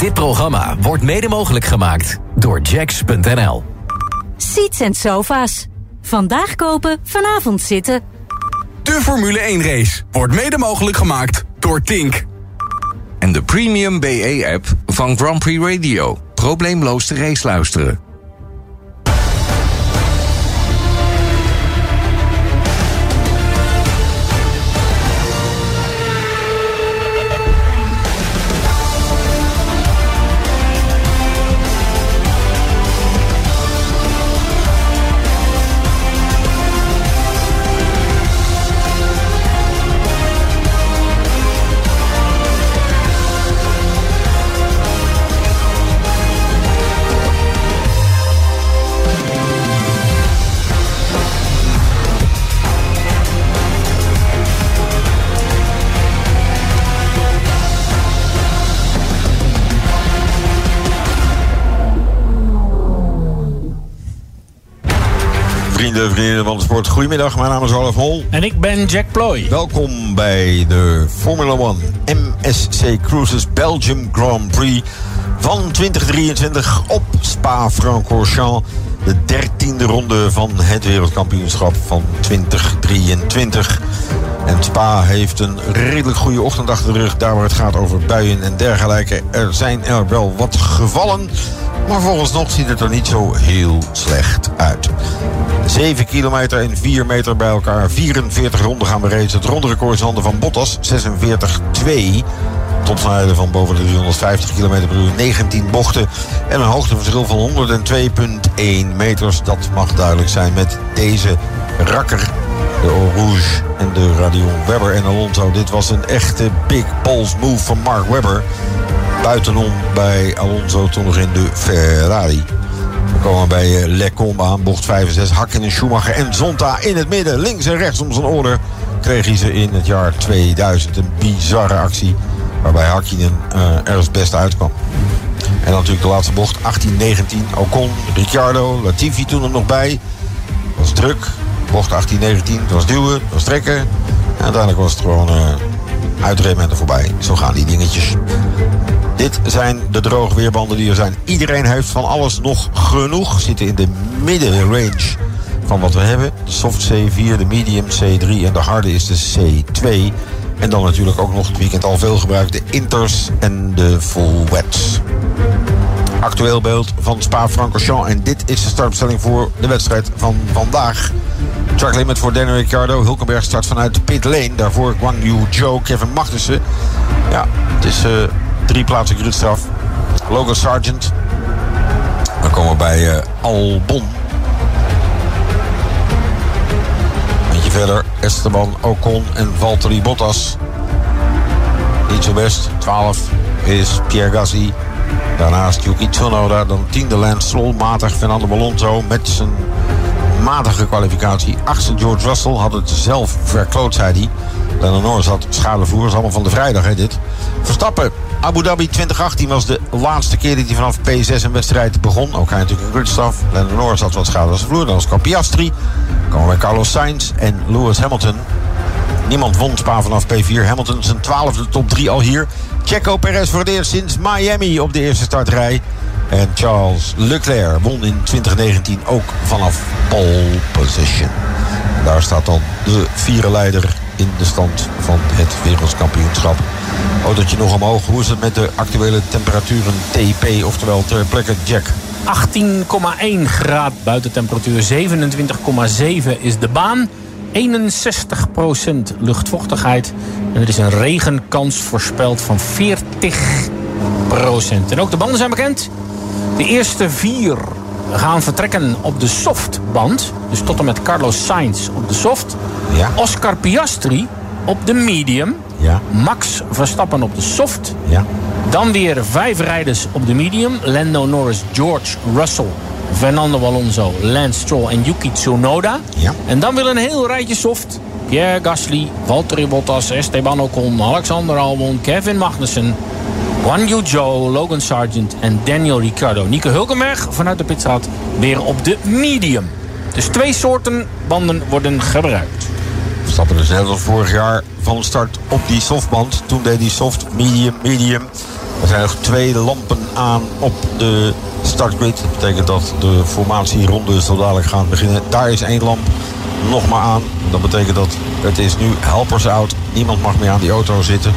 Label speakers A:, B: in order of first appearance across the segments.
A: Dit programma wordt mede mogelijk gemaakt door Jacks.nl.
B: Seats and sofa's. Vandaag kopen, vanavond zitten.
C: De Formule 1 race wordt mede mogelijk gemaakt door Tink.
D: En de Premium BE-app van Grand Prix Radio. Probleemloos de race luisteren.
E: Vrienden, vriendinnen van de sport, goedemiddag. Mijn naam is Olaf Hol.
F: En ik ben Jack Ploy.
E: Welkom bij de Formula 1 MSC Cruises Belgium Grand Prix van 2023 op Spa-Francorchamps. De dertiende ronde van het wereldkampioenschap van 2023. En Spa heeft een redelijk goede ochtend achter de rug. Daar waar het gaat over buien en dergelijke. Er zijn er wel wat gevallen. Maar volgens nog ziet het er niet zo heel slecht uit. 7 kilometer en 4 meter bij elkaar. 44 ronden gaan we race. Het ronderecord is handen van Bottas. 46-2. Topsnelheden van boven de 350 km per uur. 19 bochten. En een hoogteverschil van 102,1 meters. Dat mag duidelijk zijn met deze rakker. De Rouge en de Radion Webber en Alonso. Dit was een echte big balls move van Mark Webber. Buitenom bij Alonso toen nog in de Ferrari. We komen bij Lecombe aan, bocht 5 en 6. Hakkinen en Schumacher en Zonta in het midden. Links en rechts om zijn oren kreeg hij ze in het jaar 2000. Een bizarre actie waarbij Hakkinen uh, er het beste uitkwam. En dan natuurlijk de laatste bocht, 18-19. Ocon, Ricciardo, Latifi toen er nog bij. was druk. Bocht 18-19, het was duwen, het was trekken. En uiteindelijk was het gewoon uh, uitremmen en voorbij. Zo gaan die dingetjes. Dit zijn de droge weerbanden die er zijn. Iedereen heeft van alles nog genoeg. Zitten in de middenrange van wat we hebben. De soft C4, de medium C3 en de harde is de C2. En dan natuurlijk ook nog het weekend al veel gebruikt. De inters en de full wets. Actueel beeld van Spa-Francorchamps. En dit is de startbestelling voor de wedstrijd van vandaag. Track limit voor Daniel Ricciardo. Hulkenberg start vanuit pit lane. Daarvoor Guang Yu Zhou, Kevin Magnussen. Ja, het is... Uh, drie plaatsen gridstraf. Logan Sargent. Dan komen we bij uh, Albon. Verder. Esteban Ocon en Valtteri Bottas. Niet zo best. 12 is Pierre Gasly. Daarnaast Yuki Tsunoda. Dan tiende Lance Stroll. Matig Fernando Alonso met zijn matige kwalificatie. Achtste George Russell had het zelf verkloot, zei hij. Lennon Norris had schadevoer. Is allemaal van de vrijdag, hè, dit. Verstappen. Abu Dhabi 2018 was de laatste keer dat hij vanaf P6 een wedstrijd begon. Ook hij natuurlijk een gridstaf. Lennon Norris had wat schade als vloer. Dan was Piastri. Dan bij Carlos Sainz en Lewis Hamilton. Niemand won Spa vanaf P4. Hamilton zijn twaalfde top 3 al hier. Checo Perez voor het eerst sinds Miami op de eerste startrij. En Charles Leclerc won in 2019 ook vanaf pole position. Daar staat dan de vierde leider in de stand van het wereldkampioenschap. Autootje nog omhoog. Hoe is het met de actuele temperaturen TP, oftewel ter plekke Jack?
F: 18,1 graad buitentemperatuur, 27,7 is de baan. 61% luchtvochtigheid. En er is een regenkans voorspeld van 40%. En ook de banden zijn bekend. De eerste vier gaan vertrekken op de softband. Dus tot en met Carlos Sainz op de soft.
E: Ja.
F: Oscar Piastri op de medium.
E: Ja.
F: Max Verstappen op de soft.
E: Ja.
F: Dan weer vijf rijders op de medium. Lando Norris, George Russell, Fernando Alonso, Lance Stroll en Yuki Tsunoda.
E: Ja.
F: En dan weer een heel rijtje soft. Pierre Gasly, Valtteri Bottas, Esteban Ocon, Alexander Albon, Kevin Magnussen... Guan Yu Zhou, Logan Sargent en Daniel Ricciardo. Nico Hulkenberg vanuit de pitstraat weer op de medium. Dus twee soorten banden worden gebruikt.
E: Stappen dus net als vorig jaar van start op die softband. Toen deed hij soft, medium, medium. Er zijn nog twee lampen aan op de startgrid. Dat betekent dat de formatieronde zo dadelijk gaan beginnen. Daar is één lamp nog maar aan. Dat betekent dat het is nu helpers out. Niemand mag meer aan die auto zitten.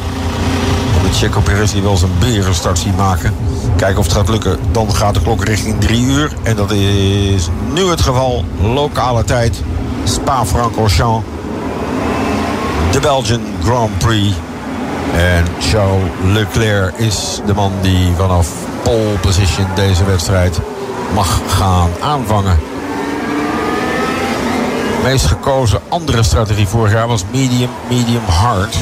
E: De Checo Perez die wel zijn berenstart zien maken. Kijken of het gaat lukken. Dan gaat de klok richting 3 uur. En dat is nu het geval. Lokale tijd. Spa-Francorchamps. De Belgian Grand Prix. En Charles Leclerc is de man die vanaf pole position deze wedstrijd mag gaan aanvangen. De meest gekozen andere strategie vorig jaar was medium, medium hard.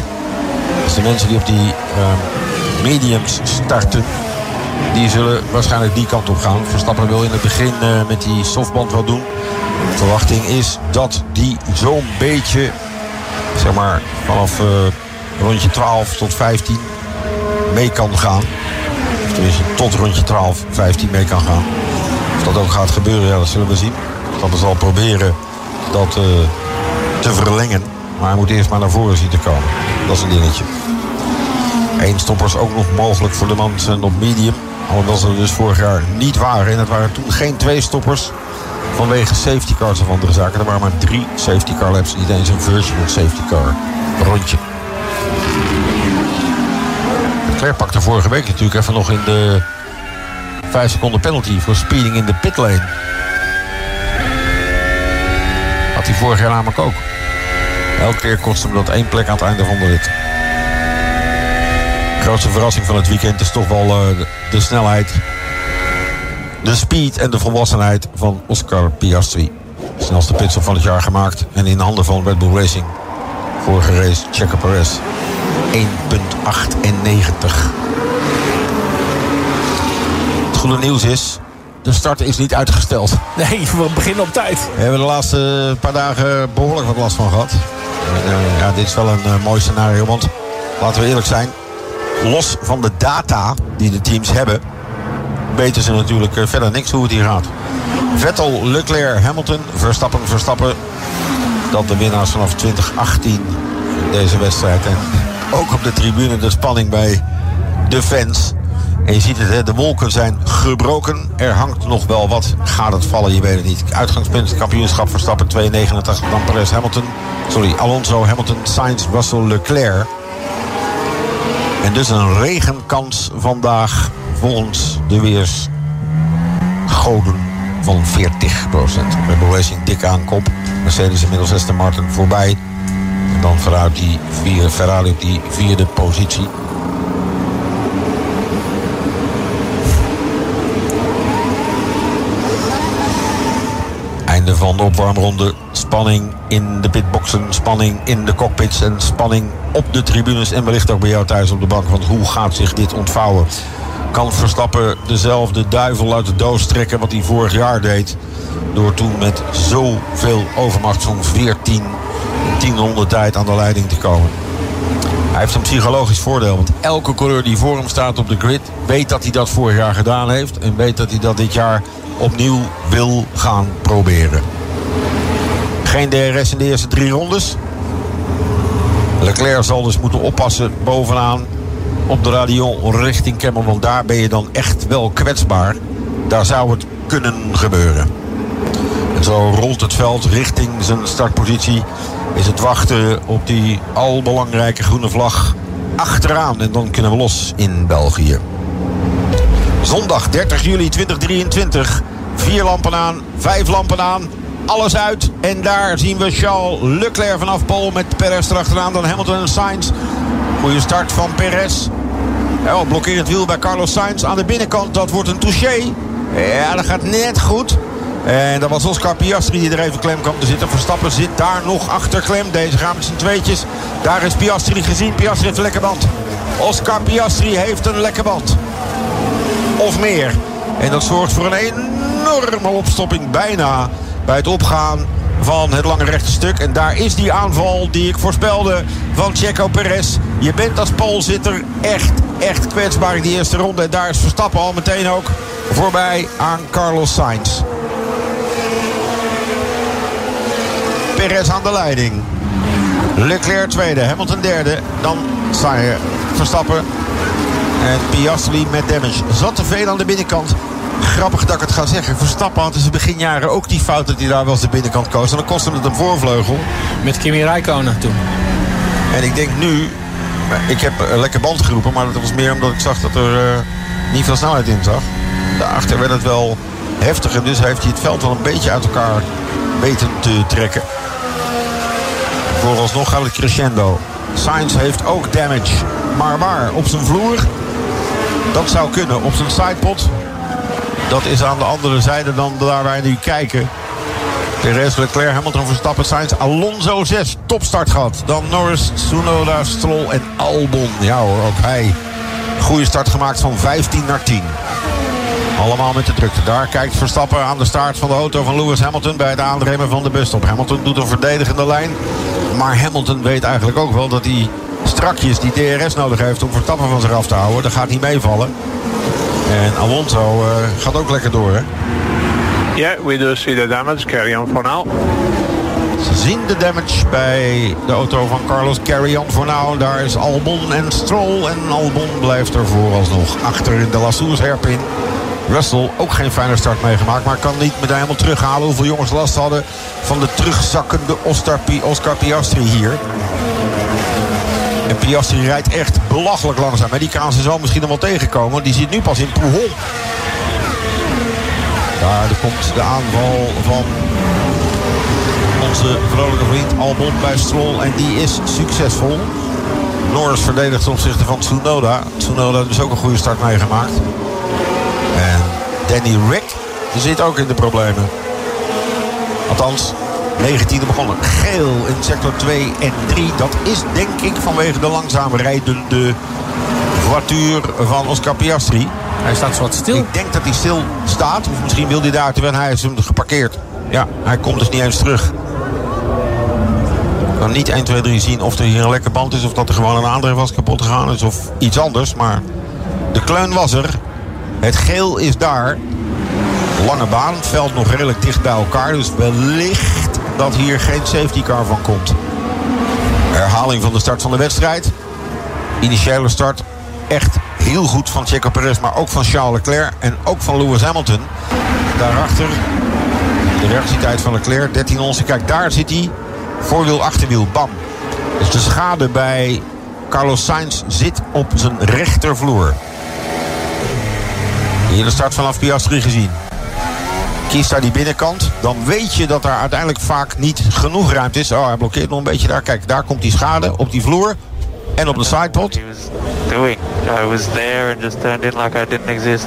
E: De mensen die op die uh, mediums starten, die zullen waarschijnlijk die kant op gaan. Verstappen wil in het begin uh, met die softband wat doen. De verwachting is dat die zo'n beetje, zeg maar, vanaf uh, rondje 12 tot 15 mee kan gaan. Of tenminste tot rondje 12, 15 mee kan gaan. Of dat ook gaat gebeuren, dat zullen we zien. Dat zal proberen dat uh, te verlengen. Maar hij moet eerst maar naar voren zien te komen. Dat is een dingetje. Eén stoppers ook nog mogelijk voor de mensen op medium. Alhoewel ze dus vorig jaar niet waren. En het waren toen geen twee stoppers. Vanwege safety cars of andere zaken. Er waren maar drie safety car laps. Niet eens een virtual safety car rondje. Leclerc pakte vorige week natuurlijk even nog in de 5 seconden penalty voor speeding in de pitlane. Had hij vorig jaar namelijk ook. Elke keer kostte hem dat één plek aan het einde van de rit. Grootste verrassing van het weekend is toch wel uh, de, de, snelheid, de speed en de volwassenheid van Oscar Piastri. Snelste pitstop van het jaar gemaakt en in handen van Red Bull Racing. Vorige race Checo Perez 1,98. Het goede nieuws is, de start is niet uitgesteld.
F: Nee, we beginnen op tijd.
E: We hebben de laatste paar dagen behoorlijk wat last van gehad. En, uh, ja, dit is wel een uh, mooi scenario, want laten we eerlijk zijn. Los van de data die de teams hebben, weten ze natuurlijk uh, verder niks hoe het hier gaat. Vettel, Leclerc, Hamilton, Verstappen, Verstappen. Dat de winnaars vanaf 2018 in deze wedstrijd. En ook op de tribune de spanning bij de fans. En je ziet het, de wolken zijn gebroken. Er hangt nog wel wat. Gaat het vallen? Je weet het niet. Uitgangspunt, kampioenschap Verstappen 2,89. Dan Perez Hamilton. Sorry, Alonso, Hamilton, Sainz, Russell, Leclerc. En dus een regenkans vandaag volgens de weers goden van 40 procent. Red Bull Racing dik aan kop. Mercedes inmiddels Aston Martin voorbij. En dan vanuit die vier, Ferrari die vierde positie. Einde van de opwarmronde. Spanning in de pitboxen, spanning in de cockpits en spanning op de tribunes. En wellicht ook bij jou thuis op de bank. Want hoe gaat zich dit ontvouwen? Kan Verstappen dezelfde duivel uit de doos trekken wat hij vorig jaar deed? Door toen met zoveel overmacht, zo'n 14 tienhonderd tijd aan de leiding te komen. Hij heeft een psychologisch voordeel. Want elke coureur die voor hem staat op de grid... weet dat hij dat vorig jaar gedaan heeft. En weet dat hij dat dit jaar opnieuw wil gaan proberen. Geen DRS in de eerste drie rondes. Leclerc zal dus moeten oppassen bovenaan op de radion richting Kemmel. Want daar ben je dan echt wel kwetsbaar. Daar zou het kunnen gebeuren. En zo rolt het veld richting zijn startpositie. Is het wachten op die al belangrijke groene vlag achteraan. En dan kunnen we los in België. Zondag 30 juli 2023. Vier lampen aan, vijf lampen aan. Alles uit. En daar zien we Charles Leclerc vanaf Pol met Perez erachteraan. Dan Hamilton en Sainz. Goede start van Perez. Ja, blokkerend wiel bij Carlos Sainz aan de binnenkant. Dat wordt een touché. Ja, dat gaat net goed. En dat was Oscar Piastri die er even klem kwam te zitten. Verstappen zit daar nog achter klem. Deze gaan met z'n tweetjes. Daar is Piastri gezien. Piastri heeft een lekker band. Oscar Piastri heeft een lekker band. Of meer. En dat zorgt voor een enorme opstopping bijna bij het opgaan van het lange rechte stuk. En daar is die aanval die ik voorspelde van Checo Perez. Je bent als poolzitter echt, echt kwetsbaar in die eerste ronde. En daar is Verstappen al meteen ook voorbij aan Carlos Sainz. Perez aan de leiding. Leclerc tweede, Hamilton derde. Dan Verstappen. En Piastri met damage. Zat te veel aan de binnenkant. Grappig dat ik het ga zeggen. Verstappen had in zijn beginjaren ook die fout dat hij daar wel eens de binnenkant koos. En dan kostte het een voorvleugel.
F: Met Kimi Räikkönen toen.
E: En ik denk nu... Ik heb een lekker band geroepen, maar dat was meer omdat ik zag dat er uh, niet veel snelheid in zag. Daarachter werd het wel heftiger, dus heeft hij het veld wel een beetje uit elkaar weten te trekken. Vooralsnog gaat het crescendo. Sainz heeft ook damage. Maar waar? Op zijn vloer? Dat zou kunnen. Op zijn sidepot? Dat is aan de andere zijde dan daar wij nu kijken. Perez, Leclerc, Hamilton, Verstappen, Sainz, Alonso 6. Topstart gehad. Dan Norris, Tsunoda, Stroll en Albon. Ja hoor, ook hij. Goede start gemaakt van 15 naar 10. Allemaal met de drukte. Daar kijkt Verstappen aan de staart van de auto van Lewis Hamilton... bij het aanremmen van de busstop. Hamilton doet een verdedigende lijn. Maar Hamilton weet eigenlijk ook wel dat hij strakjes die DRS nodig heeft... om Verstappen van zich af te houden. Dat gaat niet meevallen. En Alonso uh, gaat ook lekker door, hè?
G: Yeah, we do see the damage. Carry on for now.
E: Ze zien de damage bij de auto van Carlos Carry on for now. Daar is Albon en Stroll. En Albon blijft er vooralsnog achter in de Lassoes herpin. Russell ook geen fijne start meegemaakt. Maar kan niet meteen helemaal terughalen hoeveel jongens last hadden van de terugzakkende Oscar, Oscar Piastri hier. En Piastri rijdt echt belachelijk langzaam. Maar die kan ze zo misschien nog wel tegenkomen. Die zit nu pas in Pujol. Daar komt de aanval van onze vrolijke vriend Albon bij Stroll. En die is succesvol. Norris verdedigt ten opzichte van Tsunoda. Tsunoda dus ook een goede start meegemaakt. En Danny Rick zit ook in de problemen. Althans, 19e begonnen. Geel in sector 2 en 3. Dat is denk ik vanwege de langzaam rijdende voituur van Oscar Piastri.
F: Hij staat zo wat stil.
E: Ik denk dat hij stil staat. Of misschien wil hij daar terwijl hij is hem geparkeerd. Ja, hij komt dus niet eens terug. Ik kan niet 1, 2, 3 zien of er hier een lekker band is... of dat er gewoon een aandrijf was kapot gegaan is of iets anders. Maar de kleun was er. Het geel is daar. Lange baan, het veld nog redelijk dicht bij elkaar. Dus wellicht dat hier geen safety car van komt. Herhaling van de start van de wedstrijd. Initiële start echt heel goed van Checo Perez, maar ook van Charles Leclerc en ook van Lewis Hamilton. Daarachter de reactietijd van Leclerc, 13 onze. Kijk, daar zit hij. Voorwiel, achterwiel, bam. Dus de schade bij Carlos Sainz zit op zijn rechtervloer. Hier de start vanaf Piastri gezien. Kies daar die binnenkant. Dan weet je dat daar uiteindelijk vaak niet genoeg ruimte is. Oh, hij blokkeert nog een beetje daar. Kijk, daar komt die schade op die vloer. En op de sidepod.
G: Doing. I was there and just turned in like I didn't exist.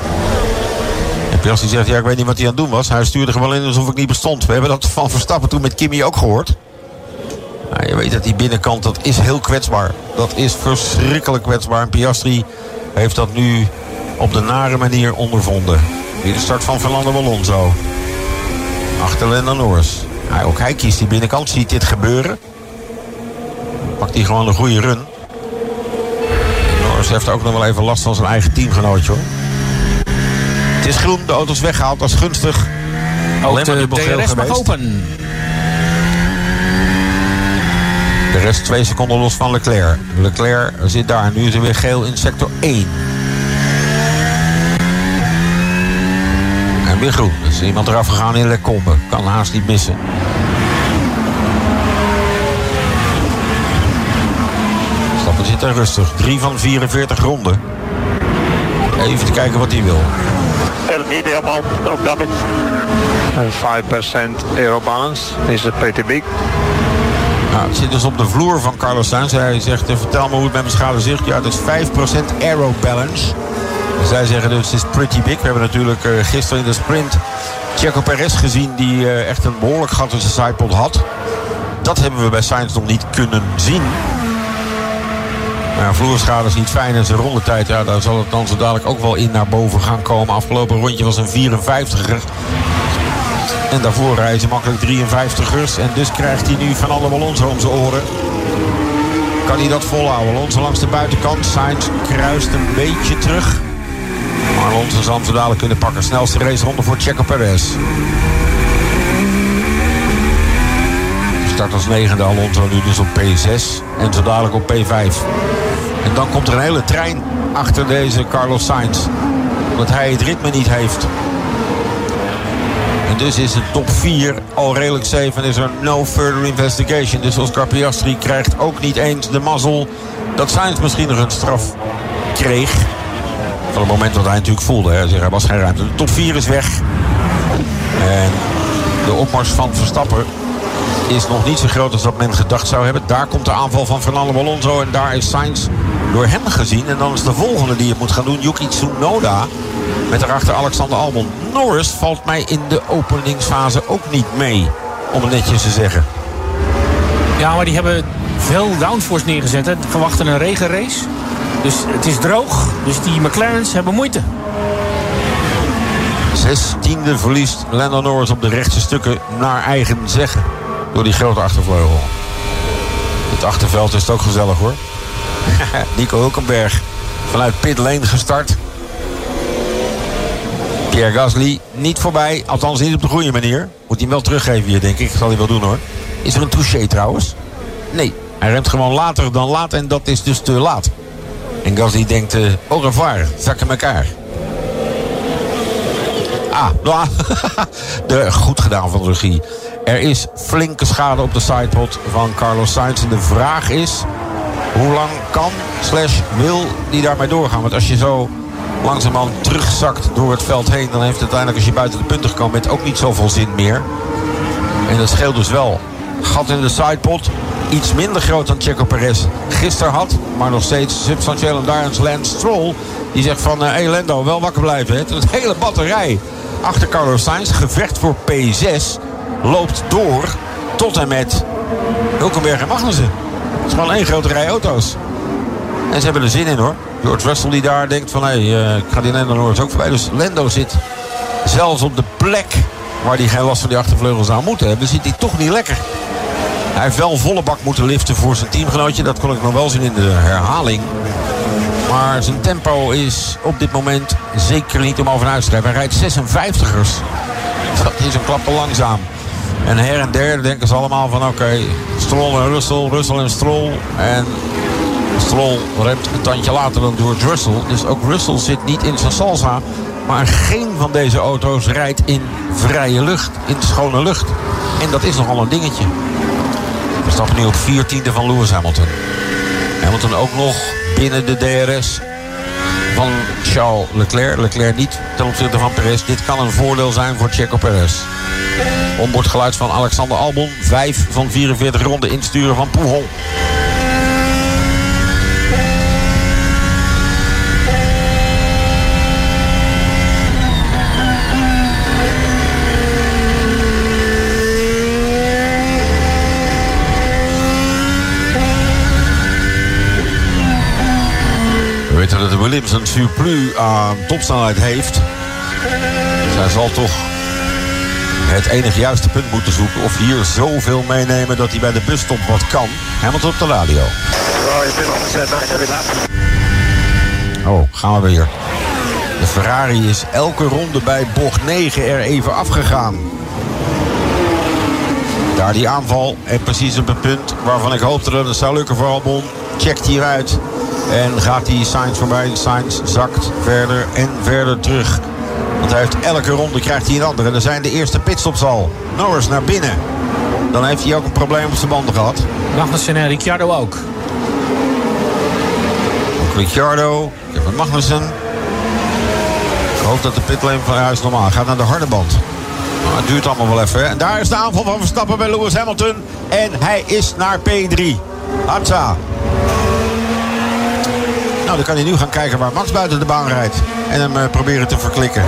E: En Piastri zegt, ja, ik weet niet wat hij aan het doen was. Hij stuurde gewoon in alsof ik niet bestond. We hebben dat van Verstappen toen met Kimi ook gehoord. Nou, je weet dat die binnenkant, dat is heel kwetsbaar. Dat is verschrikkelijk kwetsbaar. En Piastri heeft dat nu op de nare manier ondervonden. Weer de start van Fernando Alonso. Achter Lando Norris. Ook hij kiest die binnenkant, ziet dit gebeuren. Pakt hij gewoon een goede run. Norris heeft ook nog wel even last van zijn eigen teamgenootje hoor. Het is groen, de auto is weggehaald, dat is gunstig.
F: Ook
E: Alleen maar
F: de DRS mag
E: geweest.
F: open.
E: De rest twee seconden los van Leclerc. Leclerc zit daar. Nu is er weer geel in sector 1. Weer groen. Er is iemand eraf gegaan in Lecombe. Kan haast niet missen. Stappen zit er rustig. 3 van 44 ronden. Even te kijken wat hij wil.
G: No damage. And 5% aero balance is pretty big.
E: Nou, het zit dus op de vloer van Carlos Sainz. Hij zegt, eh, vertel me hoe het met mijn schade zit. Ja, dat is 5% aero balance. Zij zeggen dus het is pretty big. We hebben natuurlijk eh, gisteren in de sprint Checo Perez gezien... die eh, echt een behoorlijk gat in zijn sidepod had. Dat hebben we bij Sainz nog niet kunnen zien. Vloerschade is niet fijn en zijn rondetijd... Ja, daar zal het dan zo dadelijk ook wel in naar boven gaan komen. Afgelopen rondje was een 54er. En daarvoor rijden makkelijk 53ers. En dus krijgt hij nu van alle Alonso om zijn oren. Kan hij dat volhouden? Alonso langs de buitenkant. Sainz kruist een beetje terug. Alonso zal hem zo dadelijk kunnen pakken. Snelste raceronde voor Checo Perez. Start als negende Alonso nu dus op P6. En zo dadelijk op P5. En dan komt er een hele trein achter deze Carlos Sainz. Omdat hij het ritme niet heeft. En dus is de top 4 al redelijk safe en is er no further investigation. Dus Oscar Piastri krijgt ook niet eens de mazzel dat Sainz misschien nog een straf kreeg. Van het moment dat hij natuurlijk voelde. Hè. Er was geen ruimte. De top 4 is weg. En de opmars van Verstappen is nog niet zo groot als dat men gedacht zou hebben. Daar komt de aanval van Fernando Alonso. En daar is Sainz door hem gezien. En dan is de volgende die het moet gaan doen. Yuki Tsunoda. Met daarachter Alexander Albon. Norris valt mij in de openingsfase ook niet mee. Om het netjes te zeggen.
F: Ja, maar die hebben veel downforce neergezet. Hè. Verwachten een regenrace. Dus het is droog. Dus die McLaren's hebben moeite.
E: Zestiende verliest Lando Norris op de rechte stukken naar eigen zeggen. Door die grote achtervleugel. Het achterveld is het ook gezellig hoor. Nico Hulkenberg vanuit pit lane gestart. Pierre Gasly niet voorbij. Althans niet op de goede manier. Moet hij hem wel teruggeven hier denk ik. Zal hij wel doen hoor. Is er een touché trouwens? Nee. Hij remt gewoon later dan laat en dat is dus te laat. En Gasly denkt, uh, au revoir, zakken elkaar. Ah, nou, de, goed gedaan van de regie. Er is flinke schade op de sidepod van Carlos Sainz. En de vraag is, hoe lang kan, slash wil die daarmee doorgaan? Want als je zo langzamerhand terugzakt door het veld heen... dan heeft het uiteindelijk, als je buiten de punten gekomen bent... ook niet zoveel zin meer. En dat scheelt dus wel. Gat in de sidepod. Iets minder groot dan Checo Perez gisteren had. Maar nog steeds substantieel. En daar is Lance Stroll. Die zegt van, hé hey Lando, wel wakker blijven. Het hele batterij achter Carlos Sainz. Gevecht voor P6 loopt door tot en met Hulkenberg en Magnussen. Het is gewoon één grote rij auto's. En ze hebben er zin in hoor. George Russell die daar denkt van hé, hey, ik ga die Lando Norris ook voorbij. Dus Lando zit zelfs op de plek waar hij geen last van die achtervleugels aan moeten hebben. Zit hij toch niet lekker. Hij heeft wel volle bak moeten liften voor zijn teamgenootje. Dat kon ik nog wel zien in de herhaling. Maar zijn tempo is op dit moment zeker niet om over uit te schrijven. Hij rijdt 56ers. Dat is een klap te langzaam. En her en der denken ze allemaal van oké, Stroll en Russell, Russell en Stroll. En Stroll remt een tandje later dan George Russell. Dus ook Russell zit niet in zijn salsa. Maar geen van deze auto's rijdt in vrije lucht, in schone lucht. En dat is nogal een dingetje. We stappen nu op 14e van Lewis Hamilton. Hamilton ook nog binnen de DRS van Charles Leclerc. Leclerc niet ten opzichte van Perez. Dit kan een voordeel zijn voor Checo Perez. Onboordgeluid van Alexander Albon. 5 van 44 ronden insturen van Pujol. Dat de Williams een surplus aan topsnelheid heeft. Zij zal toch het enige juiste punt moeten zoeken. Of hier zoveel meenemen dat hij bij de busstop wat kan. Hamilton op de radio. Oh, gaan we weer. De Ferrari is elke ronde bij bocht 9 er even afgegaan. Daar die aanval en precies op het punt waarvan ik hoopte dat het zou lukken voor Albon. Checkt hieruit en gaat die Sainz voorbij. Sainz zakt verder en verder terug. Want hij heeft elke ronde krijgt hij een andere. En dan zijn de eerste pitstops al. Norris naar binnen. Dan heeft hij ook een probleem op zijn banden gehad.
F: Magnussen en Ricciardo ook.
E: Ook Ricciardo. Kevin Magnussen. Ik hoop dat de pitlane van huis normaal gaat naar de harde band. Maar het duurt allemaal wel even. Hè? En daar is de aanval van Verstappen bij Lewis Hamilton. En hij is naar P3. Hatsa. Nou, dan kan hij nu gaan kijken waar Max buiten de baan rijdt. En hem uh, proberen te verklikken.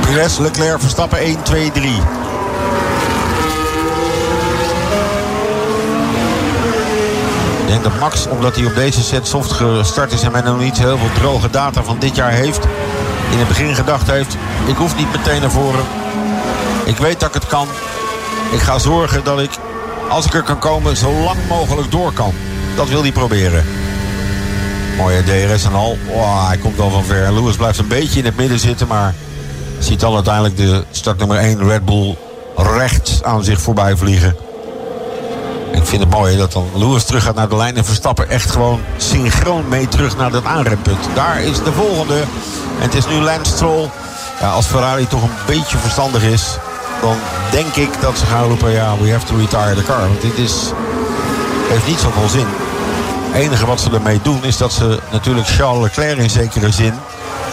E: Perez, Leclerc, Verstappen 1, 2, 3. Ik denk dat Max, omdat hij op deze set soft gestart is... en men nog niet heel veel droge data van dit jaar heeft... in het begin gedacht heeft... ik hoef niet meteen naar voren. Ik weet dat ik het kan. Ik ga zorgen dat ik, als ik er kan komen... zo lang mogelijk door kan. Dat wil hij proberen. Mooie DRS en al. Oh, hij komt al van ver. Lewis blijft een beetje in het midden zitten. Maar ziet dan uiteindelijk de start nummer 1 Red Bull rechts aan zich voorbij vliegen. Ik vind het mooi dat dan Lewis terug gaat naar de lijn en Verstappen echt gewoon synchroon mee terug naar dat aanrempunt. Daar is de volgende. En het is nu Lance Stroll. Ja, als Ferrari toch een beetje verstandig is, dan denk ik dat ze gaan roepen: ja, we have to retire the car. Want dit is, heeft niet zoveel zin. Enige wat ze ermee doen is dat ze natuurlijk Charles Leclerc in zekere zin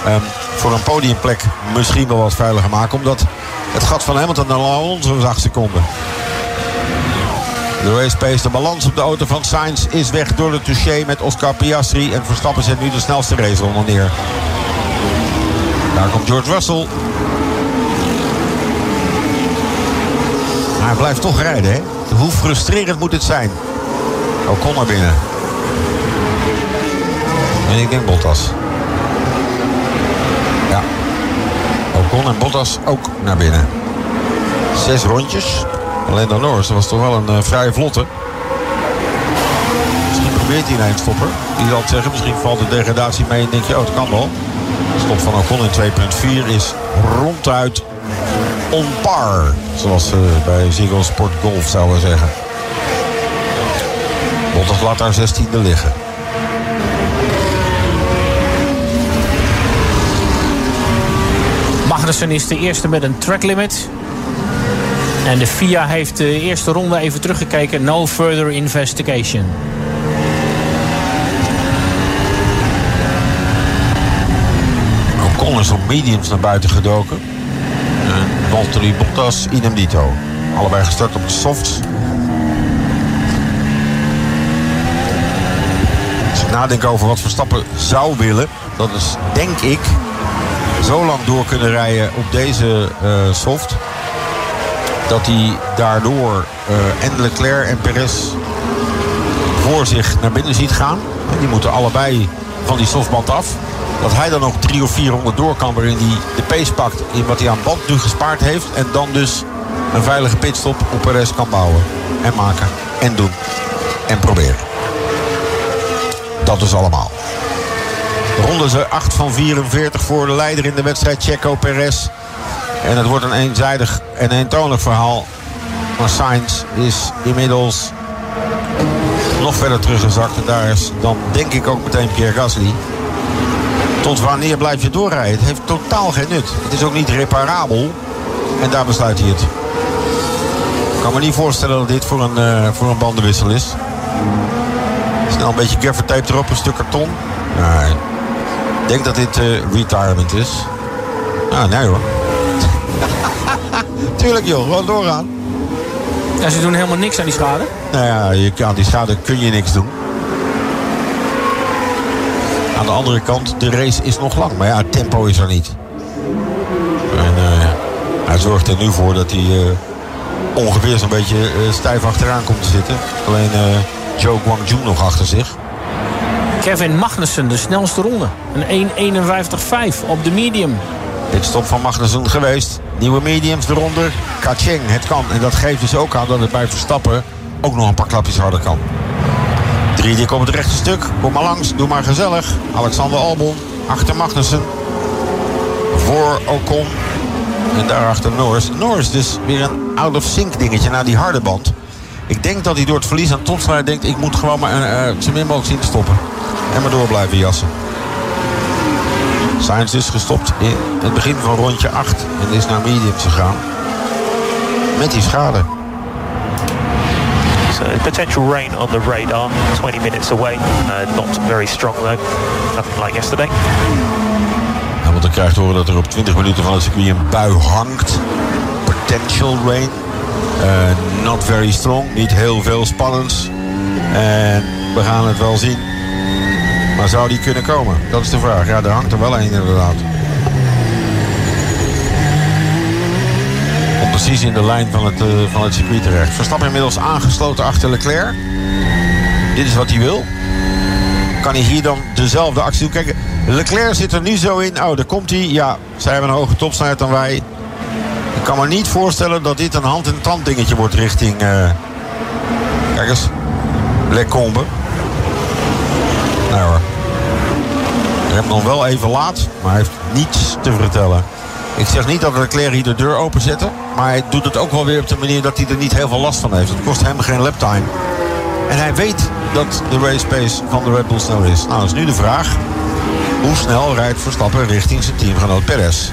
E: ehm, voor een podiumplek misschien wel wat veiliger maken. Omdat het gat van Hamilton naar Alonso is 8 seconden. De race pace, de balans op de auto van Sainz is weg door de touché met Oscar Piastri. En Verstappen zet nu de snelste race onder neer. Daar komt George Russell. Maar hij blijft toch rijden, hè? Hoe frustrerend moet het zijn? Ocon naar binnen. En ik denk Bottas. Ja. Ocon en Bottas ook naar binnen. Zes rondjes. Alleen dan Norris, was toch wel een uh, vrij vlotte. Misschien probeert hij een eindstopper. Die zal zeggen, misschien valt de degradatie mee en denk je, oh, dat kan wel. De stop van Ocon in 2.4 is ronduit on par. Zoals ze bij Ziggo Sport Golf zouden zeggen. Bottas laat daar 16e liggen.
F: Is de eerste met een track limit. En de FIA heeft de eerste ronde even teruggekeken. No further investigation.
E: Ocon is op mediums naar buiten gedoken. En Valtteri Bottas idem dito. Allebei gestart op de softs. Als ik nadenk over wat Verstappen zou willen... dat is, denk ik, zo lang door kunnen rijden op deze uh, soft... dat hij daardoor uh, en Leclerc en Perez voor zich naar binnen ziet gaan. Die moeten allebei van die softband af. Dat hij dan nog drie of vier honderd door kan waarin hij de pace pakt in wat hij aan band nu gespaard heeft. En dan dus een veilige pitstop op Perez kan bouwen. En maken. En doen. En proberen. Dat is allemaal. Ronden ze 8 van 44 voor de leider in de wedstrijd Checo Perez. En het wordt een eenzijdig en eentonig verhaal. Maar Sainz is inmiddels nog verder teruggezakt. En daar is dan denk ik ook meteen Pierre Gasly. Tot wanneer blijf je doorrijden? Het heeft totaal geen nut. Het is ook niet reparabel. En daar besluit hij het. Ik kan me niet voorstellen dat dit voor een, uh, voor een bandenwissel is. Snel een beetje gaffer tape erop, een stuk karton. Nee. Ik denk dat dit uh, retirement is. Ah, nee hoor. Tuurlijk joh, gewoon doorgaan.
F: Ja, ze doen helemaal niks aan die schade.
E: Nou ja, je, aan die schade kun je niks doen. Aan de andere kant, de race is nog lang. Maar ja, het tempo is er niet. En uh, hij zorgt er nu voor dat hij uh, ongeveer zo'n beetje uh, stijf achteraan komt te zitten. Alleen Joe Guangzhou nog achter zich.
F: Kevin Magnussen, de snelste ronde. Een 1.51.5 op de medium.
E: Dit stop van Magnussen geweest. Nieuwe mediums eronder. Kacheng, het kan. En dat geeft dus ook aan dat het bij Verstappen ook nog een paar klapjes harder kan. Drie dik op het rechte stuk. Kom maar langs, doe maar gezellig. Alexander Albon achter Magnussen. Voor Ocon. En daarachter Norris. Norris dus weer een out-of-sync dingetje naar die harde band. Ik denk dat hij door het verlies aan topsnelheid denkt... ik moet gewoon maar uh, zo min mogelijk zien te stoppen. En maar door blijven jassen. Sainz is gestopt in het begin van rondje 8. En is naar mediums gegaan. Met die schade.
G: So potential rain on the radar, 20 minutes away. Uh, not very strong though, nothing like yesterday.
E: Hamilton krijgt horen dat er op 20 minuten van het circuit een bui hangt. Potential rain. Uh, not very strong, niet heel veel spannends. En we gaan het wel zien. Maar zou die kunnen komen? Dat is de vraag. Ja, er hangt er wel een inderdaad. Komt precies in de lijn van het, uh, van het circuit terecht. Verstappen inmiddels aangesloten achter Leclerc. Dit is wat hij wil. Kan hij hier dan dezelfde actie doen? Kijk, Leclerc zit er nu zo in. Oh, daar komt hij. Ja, zij hebben een hoge topsnelheid dan wij. Ik kan me niet voorstellen dat dit een hand- en tand dingetje wordt richting... Uh... Kijk eens. Lecombe. Nog wel even laat, maar heeft niets te vertellen. Ik zeg niet dat Leclerc hier de deur openzette. Maar hij doet het ook wel weer op de manier dat hij er niet heel veel last van heeft. Het kost hem geen laptime. En hij weet dat de race pace van de Red Bull snel is. Nou, is nu de vraag. Hoe snel rijdt Verstappen richting zijn teamgenoot Perez?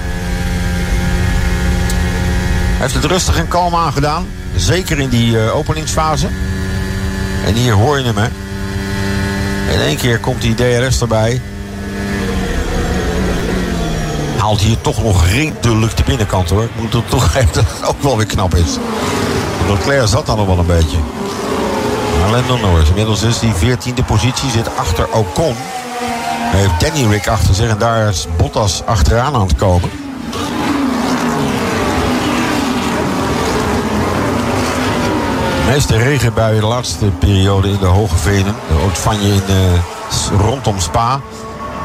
E: Hij heeft het rustig en kalm aangedaan. Zeker in die uh, openingsfase. En hier hoor je hem, hè. In één keer komt die DRS erbij. Haalt hier toch nog redelijk de binnenkant, hoor. Moet het toch even dat het ook wel weer knap is. Leclerc zat dan nog wel een beetje. Maar Lando Norris, inmiddels is die 14e positie, zit achter Ocon. Hij heeft Danny Rick achter zich en daar is Bottas achteraan aan het komen. De meeste regenbuien de laatste periode in de Hoge Venen, de je in uh, rondom Spa,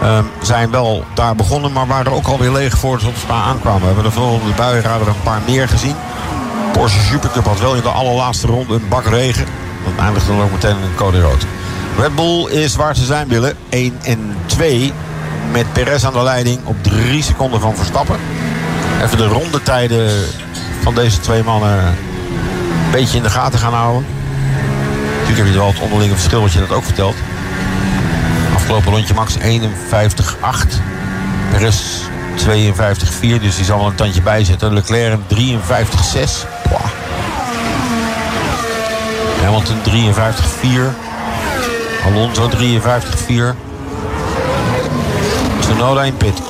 E: uh, zijn wel daar begonnen, maar waren ook alweer leeg voor ze op Spa aankwamen. We hebben de volgende buienrader een paar meer gezien. Porsche Supercup had wel in de allerlaatste ronde een bak regen. Dat eindigt dan ook meteen in een code rood. Red Bull is waar ze zijn willen. 1 en 2. Met Perez aan de leiding op 3 seconden van Verstappen. Even de rondetijden van deze twee mannen een beetje in de gaten gaan houden. Natuurlijk heb je wel het onderlinge verschil wat je dat ook vertelt. Afgelopen rondje Max 51-8. Perez 52-4, dus die zal wel een tandje bijzetten. Leclerc 53-6. Hamilton 53-4. Alonso 53-4. Tsunoda in pit.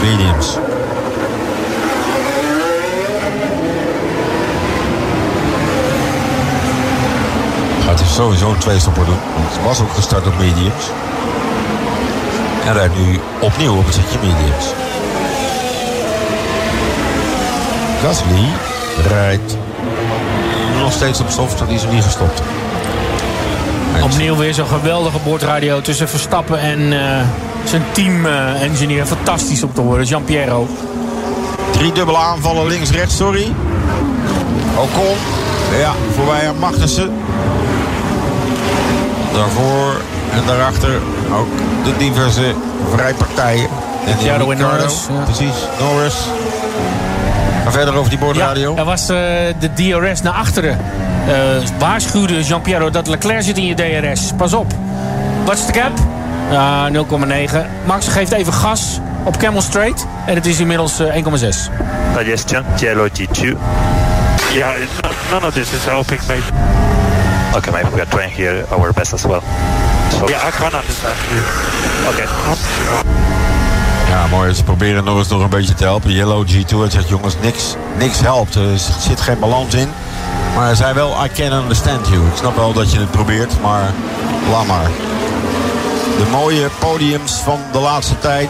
E: Williams. Sowieso een tweestopper doen. Het was ook gestart op mediums. En rijdt nu opnieuw op het setje mediums. Gasly rijdt nog steeds op soft. Die is er niet gestopt.
F: Opnieuw weer zo'n geweldige boordradio tussen Verstappen en uh, zijn team-engineer. Fantastisch om te horen, Jean-Pierre.
E: Drie dubbele aanvallen links-rechts, sorry. Ocon. Ja, voorbij aan Magnussen. Daarvoor en daarachter ook de diverse vrijpartijen.
F: En Ricciardo en Norris.
E: Precies, Norris. Maar verder over die bordradio.
F: Ja, er was uh, de DRS naar achteren. Uh, waarschuwde Jean-Pierre dat Leclerc zit in je DRS. Pas op. Wat is de cap? Uh, 0,9. Max geeft even gas op Camel Straight. En het is inmiddels uh, 1,6.
G: Suggestion, yellow G2. Yeah, none of this is helping me. Okay, maybe we are trying here our best as well. So, yeah, I can understand you. Okay.
E: Ja, mooi. Ze proberen nog eens nog een beetje te helpen. Yellow G2 het zegt jongens, niks, niks helpt. Er zit geen balans in. Maar hij zei wel, I can understand you. Ik snap wel dat je het probeert, maar laat maar. De mooie podiums van de laatste tijd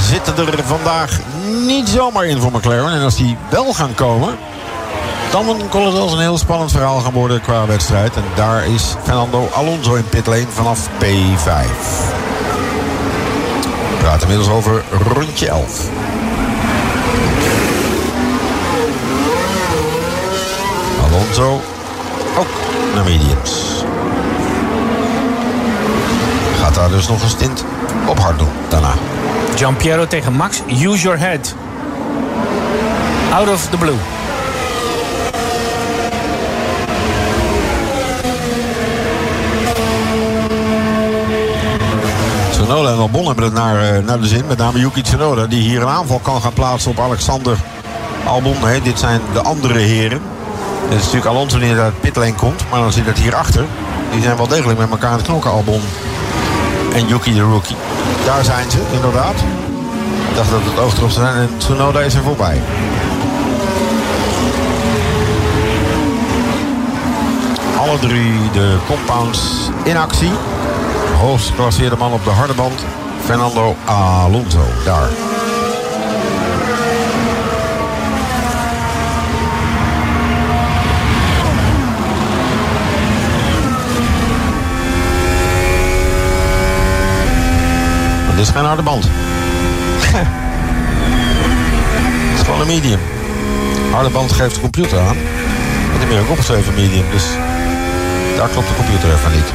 E: zitten er vandaag niet zomaar in voor McLaren. En als die wel gaan komen, dan kon het wel een heel spannend verhaal gaan worden qua wedstrijd. En daar is Fernando Alonso in pitlane vanaf P5 praat inmiddels over rondje 11. Alonso ook naar mediums. Gaat daar dus nog een stint op hard doen daarna.
F: Giampiero tegen Max. Use your head. Out of the blue.
E: Tsunoda en Albon hebben het naar, eh, naar de zin. Met name Yuki Tsunoda. Die hier een aanval kan gaan plaatsen op Alexander Albon. Dit zijn de andere heren. Het is natuurlijk Alonso die uit pitlane komt. Maar dan zit het hier achter. Die zijn wel degelijk met elkaar aan het knokken. Albon en Yuki de rookie. Daar zijn ze inderdaad. Ik dacht dat het oog erop zijn. En Tsunoda is er voorbij. Alle drie de compounds in actie hoogst geclasseerde man op de harde band. Fernando Alonso, daar. Dit is geen harde band. Het is gewoon een medium. Harde band geeft de computer aan. En dan ben ik opgeschreven medium, dus daar klopt de computer even niet.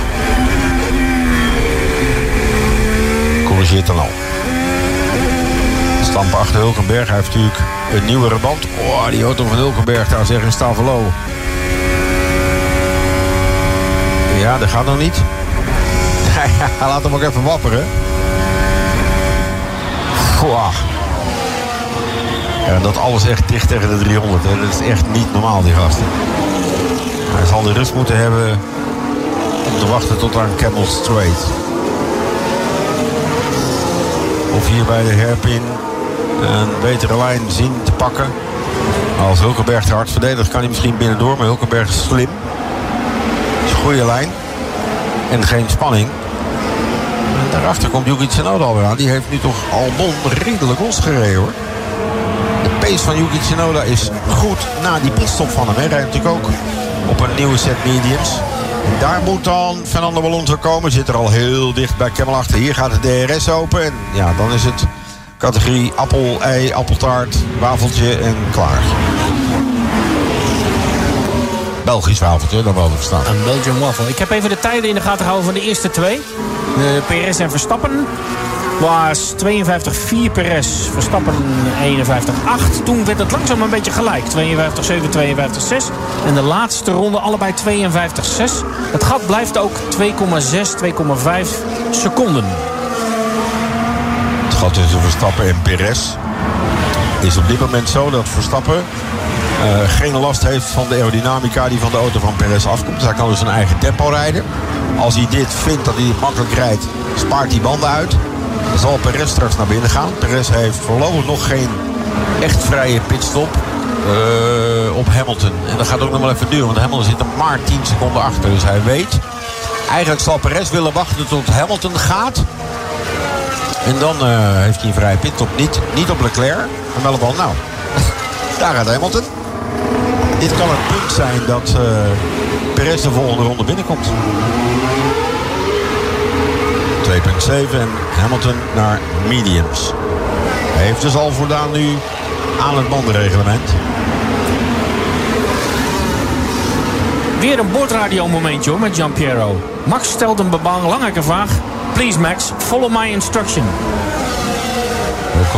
E: Dan al. Stampen achter Hulkenberg. Heeft natuurlijk een nieuwere band. Oh, die auto van Hulkenberg daar zeggen in Stavelo. Ja, dat gaat nog niet. Laat hem ook even wapperen. Goh. Dat alles echt dicht tegen de 300. Hè. Dat is echt niet normaal, die gasten. Hij zal de rust moeten hebben om te wachten tot aan Camel Straight. Of hier bij de herpin een betere lijn zien te pakken. Als Hulkenberg te hard verdedigt kan hij misschien binnendoor. Maar Hulkenberg is slim. Is een goede lijn. En geen spanning. En daarachter komt Yuki Tsunoda alweer aan. Die heeft nu toch Albon redelijk losgereden hoor. De pace van Yuki Tsunoda is goed na die pitstop van hem. Hij rijdt natuurlijk ook op een nieuwe set mediums. Daar moet dan Fernando Alonso komen. Zit er al heel dicht bij Kemmel achter. Hier gaat de DRS open. En ja, dan is het categorie appel, ei, appeltaart, wafeltje en klaar. Belgisch wafeltje, dat wel verstaan.
F: Een Belgian waffle. Ik heb even de tijden in de gaten gehouden van de eerste twee. De Perez en Verstappen was 52-4 Perez, Verstappen 51-8. Toen werd het langzaam een beetje gelijk. 52-7, 52-6. En de laatste ronde allebei 52-6. Het gat blijft ook 2,6, 2,5 seconden.
E: Het gat tussen Verstappen en Perez is op dit moment zo dat Verstappen uh, geen last heeft van de aerodynamica die van de auto van Perez afkomt. Dus hij kan dus zijn eigen tempo rijden. Als hij dit vindt dat hij het makkelijk rijdt, spaart hij banden uit. Dan zal Perez straks naar binnen gaan. Perez heeft voorlopig nog geen echt vrije pitstop uh, op Hamilton. En dat gaat ook nog wel even duren, want Hamilton zit er maar 10 seconden achter. Dus hij weet, eigenlijk zal Perez willen wachten tot Hamilton gaat. En dan uh, heeft hij een vrije pitstop. Niet, niet op Leclerc, maar wel op al. Nou, daar gaat Hamilton. Dit kan het punt zijn dat uh, Perez de volgende ronde binnenkomt. 2.7 en Hamilton naar mediums. Hij heeft dus al voldaan nu aan het bandenreglement.
F: Weer een bordradio momentje hoor met Giampiero. Max stelt een belangrijke vraag. Please Max, follow my instruction.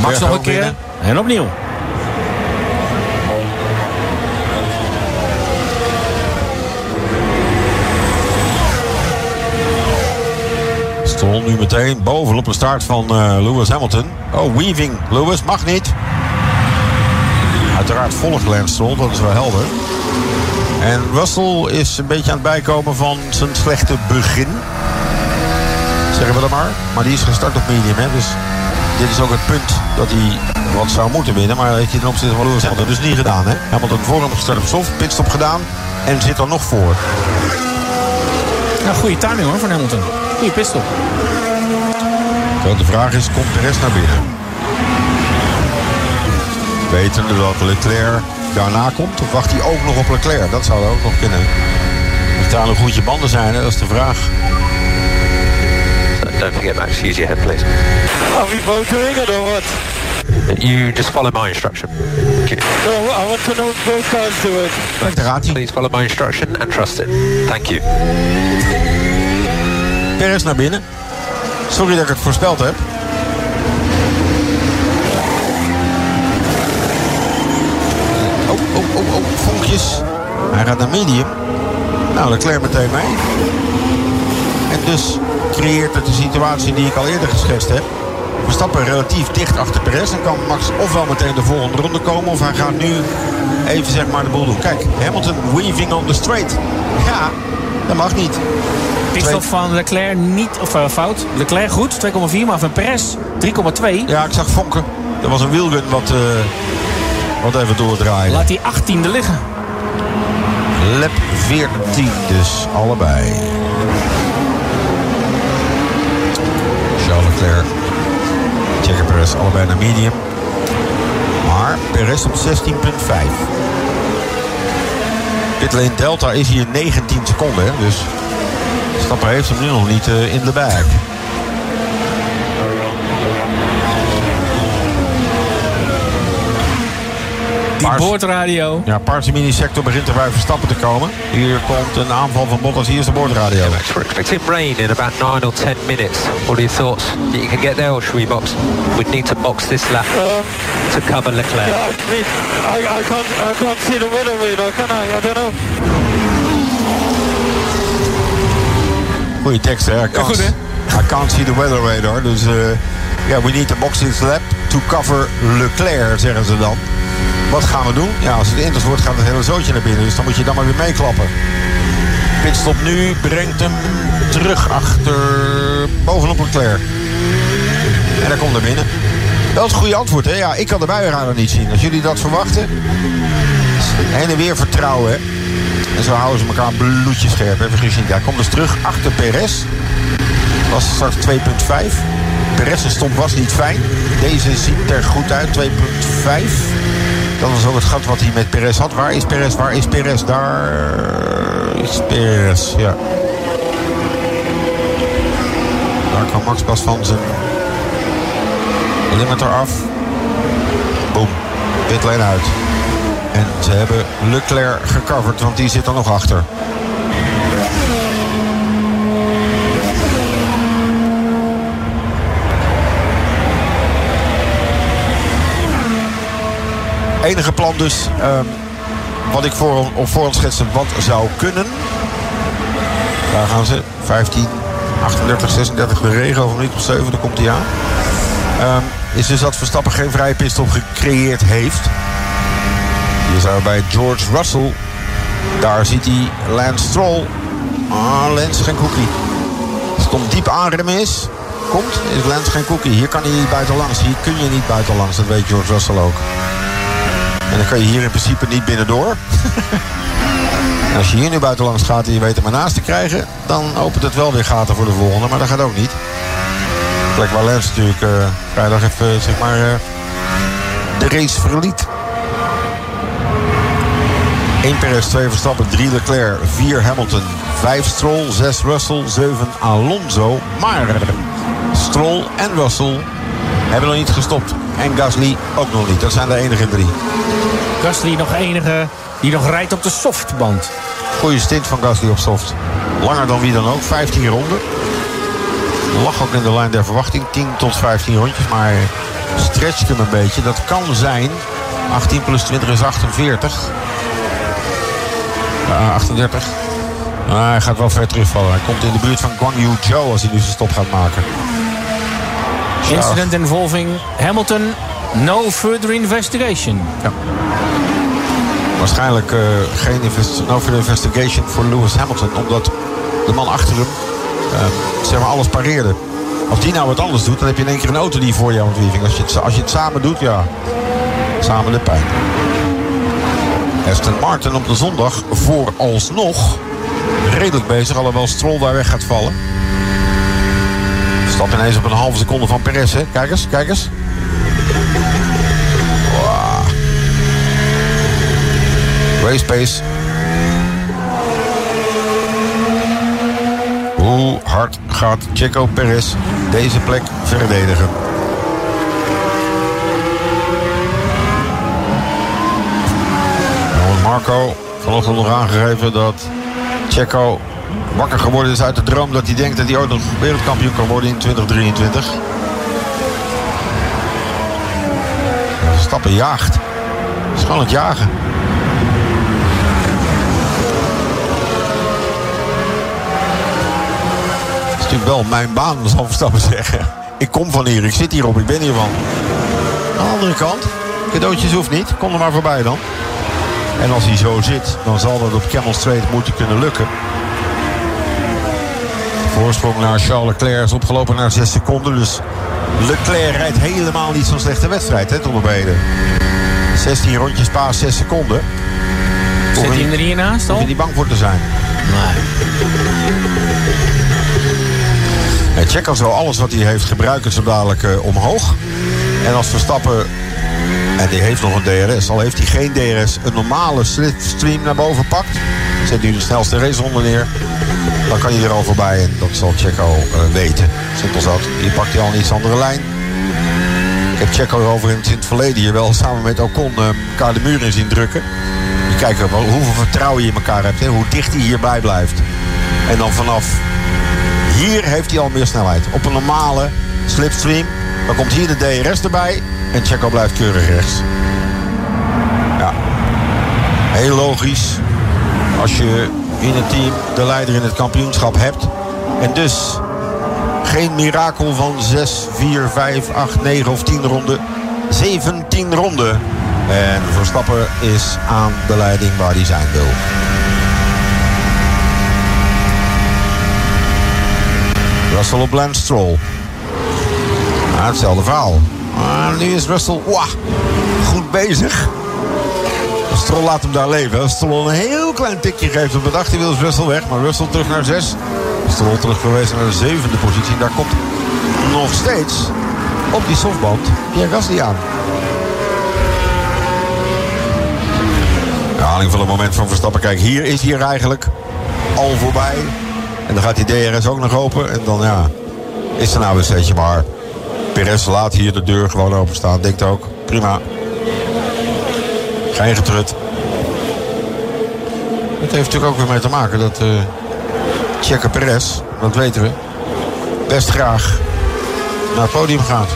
F: Max nog een keer binnen. en opnieuw.
E: Stroll nu meteen bovenop de start van uh, Lewis Hamilton. Oh, weaving. Lewis mag niet. Uiteraard volgt Lance Stroll, dat is wel helder. En Russell is een beetje aan het bijkomen van zijn slechte begin. Zeggen we dat maar. Maar die is gestart op medium, hè. Dus dit is ook het punt dat hij wat zou moeten winnen. Maar heeft hij ten opzichte van Lewis Hamilton dus niet gedaan, hè. Hamilton voor hem gestart op soft, pitstop gedaan. En zit er nog voor.
F: Ja, goede timing hoor van Hamilton. Goeie pistol.
E: De vraag is, komt Perez naar binnen? Wetende dat Leclerc daarna komt? Of wacht hij ook nog op Leclerc? Dat zou ook nog kunnen. Of daar een goede banden zijn, dat is de vraag.
H: Don't forget Max, use your head please.
I: Are we both doing it or what?
H: You just follow my instruction.
I: No, I want to know what both guys do it.
E: Kijk, daar gaat hij.
H: Please follow my instruction and trust it. Thank you.
E: Perez naar binnen. Sorry dat ik het voorspeld heb. Oh, oh, oh, oh, vonkjes. Hij gaat naar medium. Nou, Leclerc meteen mee. En dus creëert het de situatie die ik al eerder geschetst heb. Verstappen relatief dicht achter Perez. En kan Max ofwel meteen de volgende ronde komen. Of hij gaat nu even zeg maar de boel doen. Kijk, Hamilton weaving on the straight. Ja, dat mag niet.
F: Pitstop van Leclerc niet, of uh, fout. Leclerc goed, 2,4, maar van Perez 3,2.
E: Ja, ik zag vonken. Er was een wielgun wat, uh, wat even doordraaien.
F: Laat die 18e liggen.
E: Lap 14 dus, allebei. Charles Leclerc, Checker Perez, allebei naar medium. Maar Perez op 16,5. Pitlane Delta is hier 19 seconden, dus Stapper heeft hem nu nog niet uh, in de bag.
F: Die
E: Paars-
F: boordradio.
E: Ja, paarse mini-sector begint er bij Verstappen te komen. Hier komt een aanval van Bottas. Hier is de boordradio.
H: Max, we're expecting rain in about 9 or 10 minutes. What are your thoughts? That you can get there or should we box? We'd need to box this lap to cover Leclerc.
I: Yeah, I mean, I, I can't, I can't see the weather radar, can I? I don't know.
E: Goeie tekst, hè? I can't,
F: goed, hè?
E: I can't see the weather radar. Dus ja, we need to box this lap to cover Leclerc, zeggen ze dan. Wat gaan we doen? Ja, als het inters wordt, gaat het hele zootje naar binnen. Dus dan moet je dan maar weer meeklappen. Pitstop nu brengt hem terug achter bovenop Leclerc. En daar komt naar binnen. Dat is een goede antwoord, hè? Ja, ik kan de buienradar niet zien. Als jullie dat verwachten. Heen en weer vertrouwen, hè? En zo houden ze elkaar bloedje scherp. Hè? Vergis je. Hij komt dus terug achter Perez. Was straks 2.5. Perez stop was niet fijn. Deze ziet er goed uit. 2.5. Dat was ook het gat wat hij met Perez had. Waar is Perez? Waar is Perez? Daar is Perez. Ja. Daar kan Max pas van zijn limiter af. Boom. Pitlane uit. En ze hebben Leclerc gecoverd, want die zit er nog achter. Enige plan dus, ehm, wat ik voor, op voorhand schetste, wat zou kunnen. Daar gaan ze, 15, 38, 36, de regen over minuut of 7, daar komt hij aan. Ehm, is dus dat Verstappen geen vrije pitstop gecreëerd heeft. Je zou bij George Russell. Daar ziet hij Lance Stroll. Ah, Lance geen cookie. Als het om diep aanremmen is, komt, is Lance geen cookie. Hier kan hij niet buitenlangs. Hier kun je niet buitenlangs. Dat weet George Russell ook. En dan kan je hier in principe niet binnendoor. en als je hier nu buitenlangs gaat en je weet er maar naast te krijgen... dan opent het wel weer gaten voor de volgende. Maar dat gaat ook niet. Plek waar Lance natuurlijk eh, vrijdag even, zeg maar, eh, de race verliet. 1 Perez, 2 Verstappen, 3 Leclerc, 4 Hamilton, 5 Stroll, 6 Russell, 7 Alonso. Maar Stroll en Russell hebben nog niet gestopt. En Gasly ook nog niet. Dat zijn de enige drie.
F: Gasly nog enige die nog rijdt op de softband.
E: Goeie stint van Gasly op soft. Langer dan wie dan ook, 15 ronden. Lag ook in de lijn der verwachting, 10 tot 15 rondjes. Maar stretcht hem een beetje. Dat kan zijn. 18 plus 20 is 48. Ja, 38. Maar hij gaat wel ver terugvallen. Hij komt in de buurt van Guan Yu Zhou als hij nu zijn stop gaat maken.
F: Incident involving Hamilton. No further investigation.
E: Waarschijnlijk eh, geen no further investigation voor Lewis Hamilton. Omdat de man achter hem eh, zeg maar alles pareerde. Als die nou wat anders doet, dan heb je in één keer een auto die voor jou ontwieving. Als je het, als je het samen doet, ja. Samen de pijn. Aston Martin op de zondag vooralsnog redelijk bezig. Alhoewel Stroll daar weg gaat vallen. Stap ineens op een halve seconde van Perez. Hè? Kijk eens, kijk eens. Race pace. Hoe hard gaat Checo Perez deze plek verdedigen? Marco vanochtend nog aangegeven dat Checo wakker geworden is uit de droom dat hij denkt dat hij ooit nog wereldkampioen kan worden in 2023. Stappen jaagt. Jagen. Natuurlijk wel mijn baan, zal Verstappen zeggen. Ik kom van hier, ik zit hierop, ik ben hiervan. Aan de andere kant, cadeautjes hoeft niet. Kom er maar voorbij dan. En als hij zo zit, dan zal dat op Camel Straight moeten kunnen lukken. De voorsprong naar Charles Leclerc is opgelopen naar 6 seconden. Dus Leclerc rijdt helemaal niet zo'n slechte wedstrijd, hè, tot op heden. 16 rondjes paas, 6 seconden.
F: Zit hij er hier naast
E: Hoef
F: al?
E: je niet bang voor te zijn.
F: Nee.
E: Nee, Checo zal alles wat hij heeft gebruiken zo dadelijk eh, omhoog. En als Verstappen, en die heeft nog een DRS, al heeft hij geen DRS, een normale slipstream naar boven pakt. Zet nu de snelste raceronde neer. Dan kan hij er al voorbij en dat zal Checo eh, weten. Simpel zat. Hier pakt hij al een iets andere lijn. heb Checo overigens in het verleden hier wel samen met Ocon eh, elkaar de muur in zien drukken. Je hoeveel vertrouwen je in elkaar hebt. Hoe dicht hij hierbij blijft. En dan vanaf hier heeft hij al meer snelheid. Op een normale slipstream. Dan komt hier de DRS erbij. En Checo blijft keurig rechts. Ja. Heel logisch. Als je in het team de leider in het kampioenschap hebt. En dus geen mirakel van 6, 4, 5, 8, 9 of 10 ronden. 17 ronden. En Verstappen is aan de leiding waar hij zijn wil. Russell op Lance Stroll. Ah, hetzelfde verhaal. Nu is Russell wah, goed bezig. Stroll laat hem daar leven. Stroll een heel klein tikje geeft op het achterwiel is Russell weg. Maar Russell terug naar 6. Stroll terug verwezen naar de zevende positie. Daar komt nog steeds op die softband Pierre Gasly aan. Herhaling van het moment van Verstappen. Kijk, hier is hier eigenlijk al voorbij. En dan gaat die DRS ook nog open. En dan ja, is er nou een steentje maar. Perez laat hier de deur gewoon openstaan. Denkt ook, prima. Geen getrut. Het heeft natuurlijk ook weer mee te maken dat uh, Checo Perez, dat weten we, best graag naar het podium gaat.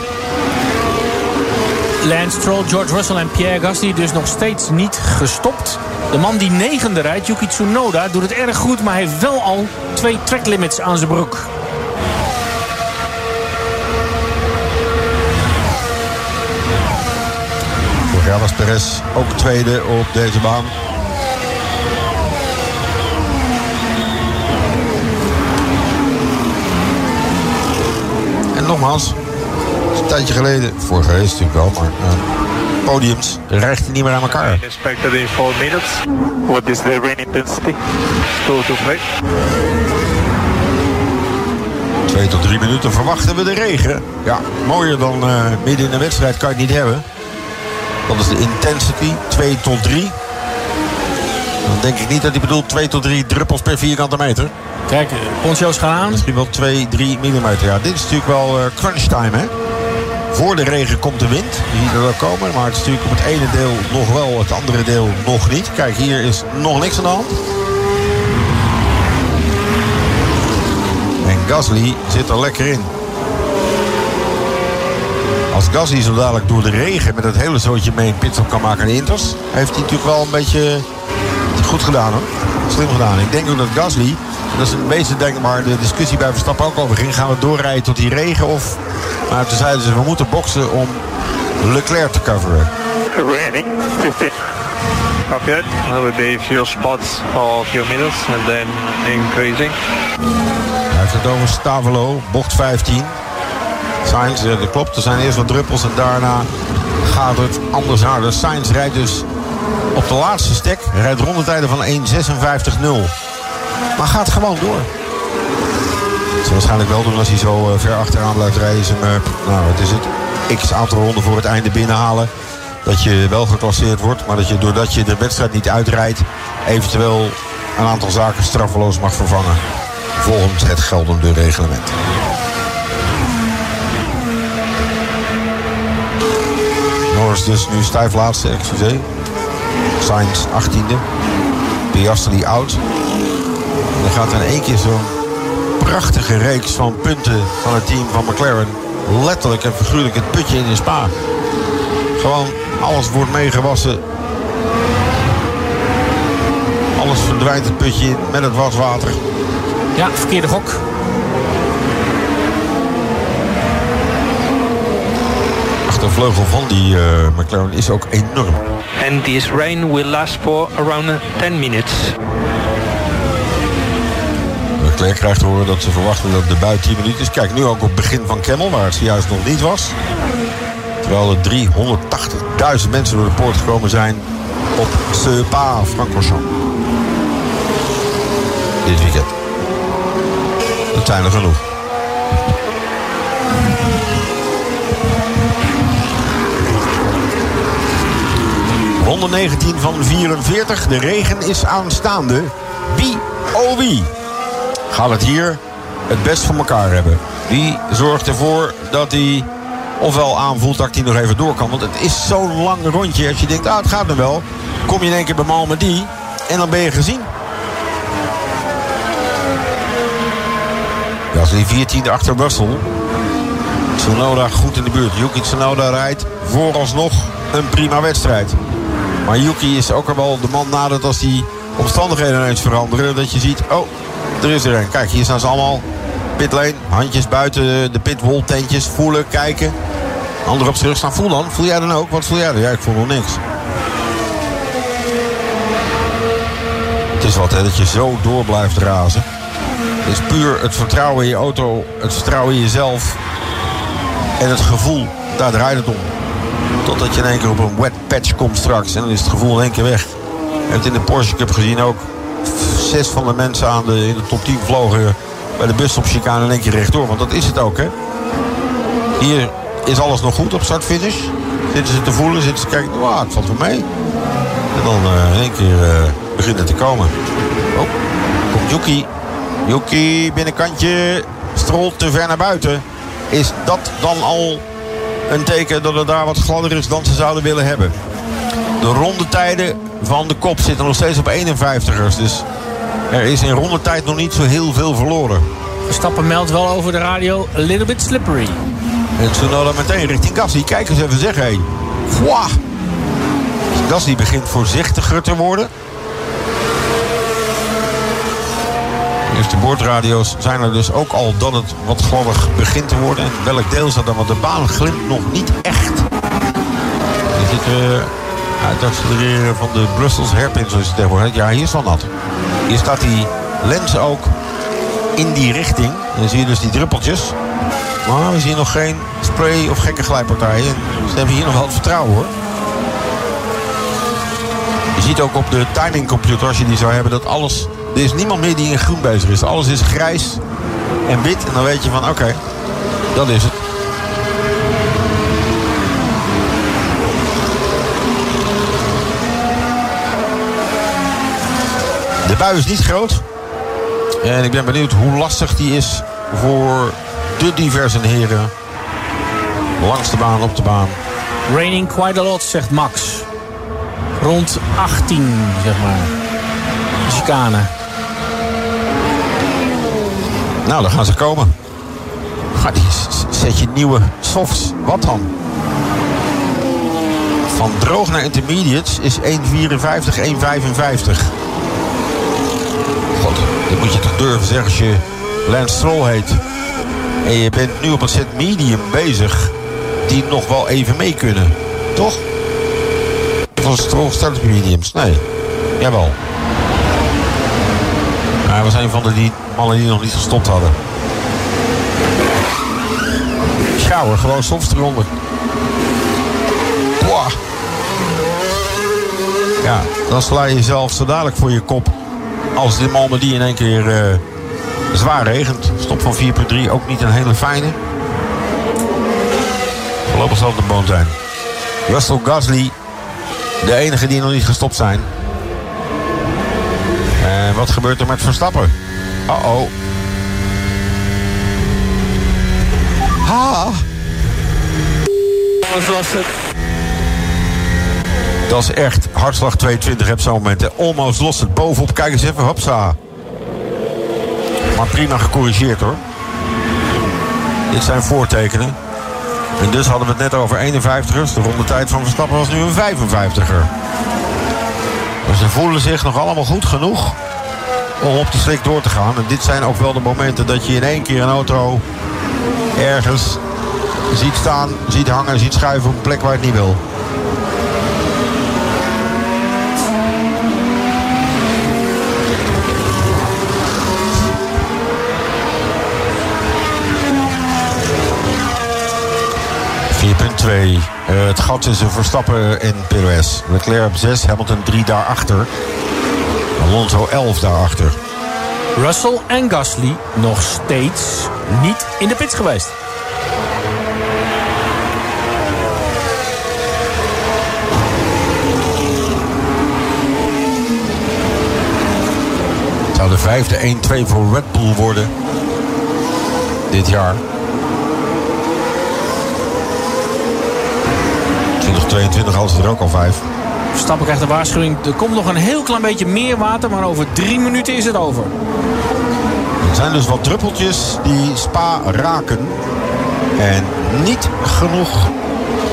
F: Lance Stroll, George Russell en Pierre Gasly dus nog steeds niet gestopt. De man die negende rijdt, Yuki Tsunoda, doet het erg goed... maar heeft wel al twee track limits aan zijn broek.
E: Was Perez ook tweede op deze baan. En nogmaals, een tijdje geleden, vorige race natuurlijk wel, maar uh, podiums hij niet meer aan elkaar.
G: Expected in 4 minutes. What is the rain intensity? 2 to 3.
E: Twee tot drie minuten verwachten we de regen. Ja, mooier dan uh, midden in de wedstrijd kan je het niet hebben. Dat is de intensity, 2 tot 3. Dan denk ik niet dat hij bedoelt 2 tot 3 druppels per vierkante meter.
F: Kijk, poncho's gaan aan.
E: Misschien wel 2, 3 millimeter. Ja, dit is natuurlijk wel uh, crunch time, hè? Voor de regen komt de wind. Die er wel komen. Maar het is natuurlijk op het ene deel nog wel, het andere deel nog niet. Kijk, hier is nog niks aan de hand. En Gasly zit er lekker in. Als Gasly zo dadelijk door de regen met het hele zootje mee een pitstop kan maken aan de Inters... heeft hij natuurlijk wel een beetje goed gedaan hoor. Slim gedaan. Ik denk ook dat Gasly, dat is een beetje denk maar de discussie bij Verstappen ook over ging. Gaan we doorrijden tot die regen of... Maar toen zeiden ze we moeten boksen om Leclerc te coveren.
G: Raining, 15. Copy it. There will be a few spots for a few minutes and then increasing.
E: Hij heeft het over Stavelo, bocht 15. Sainz, ja, dat klopt. Er zijn eerst wat druppels en daarna gaat het anders harder. Sainz rijdt dus op de laatste stek. Rijdt rondetijden van 1.56.0. Maar gaat gewoon door. Zal waarschijnlijk wel doen als hij zo ver achteraan blijft rijden. Zijn, nou, wat is het? X aantal ronden voor het einde binnenhalen. Dat je wel geclasseerd wordt. Maar dat je doordat je de wedstrijd niet uitrijdt... eventueel een aantal zaken straffeloos mag vervangen. Volgens het geldende reglement. Norris dus nu stijf laatste, excuseer. Sainz 18e. Piastri oud. En dan gaat er in één keer zo'n prachtige reeks van punten van het team van McLaren. Letterlijk en figuurlijk het putje in de spa. Gewoon alles wordt meegewassen. Alles verdwijnt het putje in met het waswater.
F: Ja, verkeerde gok.
E: De vleugel van die uh, McLaren is ook enorm.
H: And this rain will last for around 10 minutes.
E: Leclerc krijgt te horen dat ze verwachten dat de bui 10 minuten is. Kijk, nu ook op het begin van Kemmel, waar het juist nog niet was. Terwijl er 380.000 mensen door de poort gekomen zijn op Spa Francorchamps. Dit weekend. Dat zijn er genoeg. 119 van 44. De regen is aanstaande. Wie, oh wie, gaat het hier het best voor elkaar hebben? Wie zorgt ervoor dat hij ofwel aanvoelt dat hij nog even door kan. Want het is zo'n lang rondje. Als je denkt, ah, het gaat nog wel. Kom je in één keer bij Malmedy en dan ben je gezien. Gasly 14e achter Russell. Tsunoda goed in de buurt. Yuki Tsunoda rijdt vooralsnog een prima wedstrijd. Maar Yuki is ook al wel de man nadat als die omstandigheden ineens veranderen. Dat je ziet, oh, er is er een. Kijk, hier staan ze allemaal. Pitlane, handjes buiten de pitwall tentjes. Voelen, kijken. Ander op terug staan. Voel dan. Voel jij dan ook? Wat voel jij dan? Ja, ik voel nog niks. Het is wat, hè, dat je zo door blijft razen. Het is puur het vertrouwen in je auto, het vertrouwen in jezelf en het gevoel. Daar draait het om. Totdat je in één keer op een wet patch komt straks en dan is het gevoel in één keer weg. Je hebt het in de Porsche Cup gezien ook. Zes van de mensen aan de, in de top 10 vlogen bij de busstopchicane in één keer rechtdoor. Want dat is het ook, hè. Hier is alles nog goed op start-finish. Zitten ze te voelen, zitten ze te kijken. Het valt wel mee. En dan uh, in één keer uh, begint het te komen. Oh, komt Yuki. Yuki, binnenkantje. Strolt te ver naar buiten. Is dat dan al een teken dat het daar wat gladder is dan ze zouden willen hebben? De rondetijden van de kop zitten nog steeds op 51ers. Dus er is in rondetijd nog niet zo heel veel verloren.
F: Verstappen meldt wel over de radio. A little bit slippery.
E: En Tsunoda meteen richting Gasly. Kijk eens even zeggen. Hé. Wow. Gasly begint voorzichtiger te worden. Dus de boordradio's zijn er dus ook al dat het wat gladder begint te worden. En welk deel dat dan? Want de baan glimt nog niet echt. Je zit uh, het accelereren van de Brussels hairpin zoals het tegenwoordig Ja, hier is wel nat. Hier staat die lens ook in die richting. Dan zie je dus die druppeltjes. Maar we zien nog geen spray of gekke glijpartijen. Ze hebben hier nog wel het vertrouwen hoor. Je ziet ook op de timingcomputer, als je die zou hebben, dat alles... Er is niemand meer die in groen bezig is. Alles is grijs en wit. En dan weet je van, oké, dat is het. Bui is niet groot. En ik ben benieuwd hoe lastig die is voor de diverse heren. Langs de baan, op de baan.
F: Raining quite a lot, zegt Max. Rond 18, zeg maar. Chicane.
E: Nou, dan gaan ze komen. Ga die zet je nieuwe softs. Wat dan? Van droog naar intermediates is 1,54, 1,55. Dat moet je toch durven zeggen als je Lance Stroll heet. En je bent nu op een set medium bezig. Die nog wel even mee kunnen. Toch? Van Stroll start mediums. Nee. Jawel. Hij was een van de die mannen die nog niet gestopt hadden. Shower, gewoon soft eronder. Ja, dan sla je jezelf zo dadelijk voor je kop. Als de die in één keer uh, zwaar regent. Stop van 4.3, ook niet een hele fijne. Voorlopig zal het de boom zijn. Russell Gasly, de enige die nog niet gestopt zijn. En wat gebeurt er met Verstappen? Uh-oh. Ha!
I: Wat was het?
E: Dat is echt hartslag 22 heb zo'n moment. Almost lost het bovenop. Kijk eens even, hopsa. Maar prima gecorrigeerd hoor. Dit zijn voortekenen. En dus hadden we het net over 51ers. De rondetijd van Verstappen was nu een 55er. Maar ze voelen zich nog allemaal goed genoeg om op die slik door te gaan. En dit zijn ook wel de momenten dat je in één keer een auto ergens ziet staan, ziet hangen, ziet schuiven op een plek waar het niet wil. Uh, het gat tussen Verstappen en Perez. Leclerc op 6, Hamilton 3 daarachter. Alonso 11 daarachter.
F: Russell en Gasly nog steeds niet in de pits geweest.
E: Het zou de vijfde 1-2 voor Red Bull worden. Dit jaar. 2022 hadden ze er ook al vijf.
F: Verstappen krijgt de waarschuwing. Er komt nog een heel klein beetje meer water, maar over drie minuten is het over.
E: Er zijn dus wat druppeltjes die Spa raken. En niet genoeg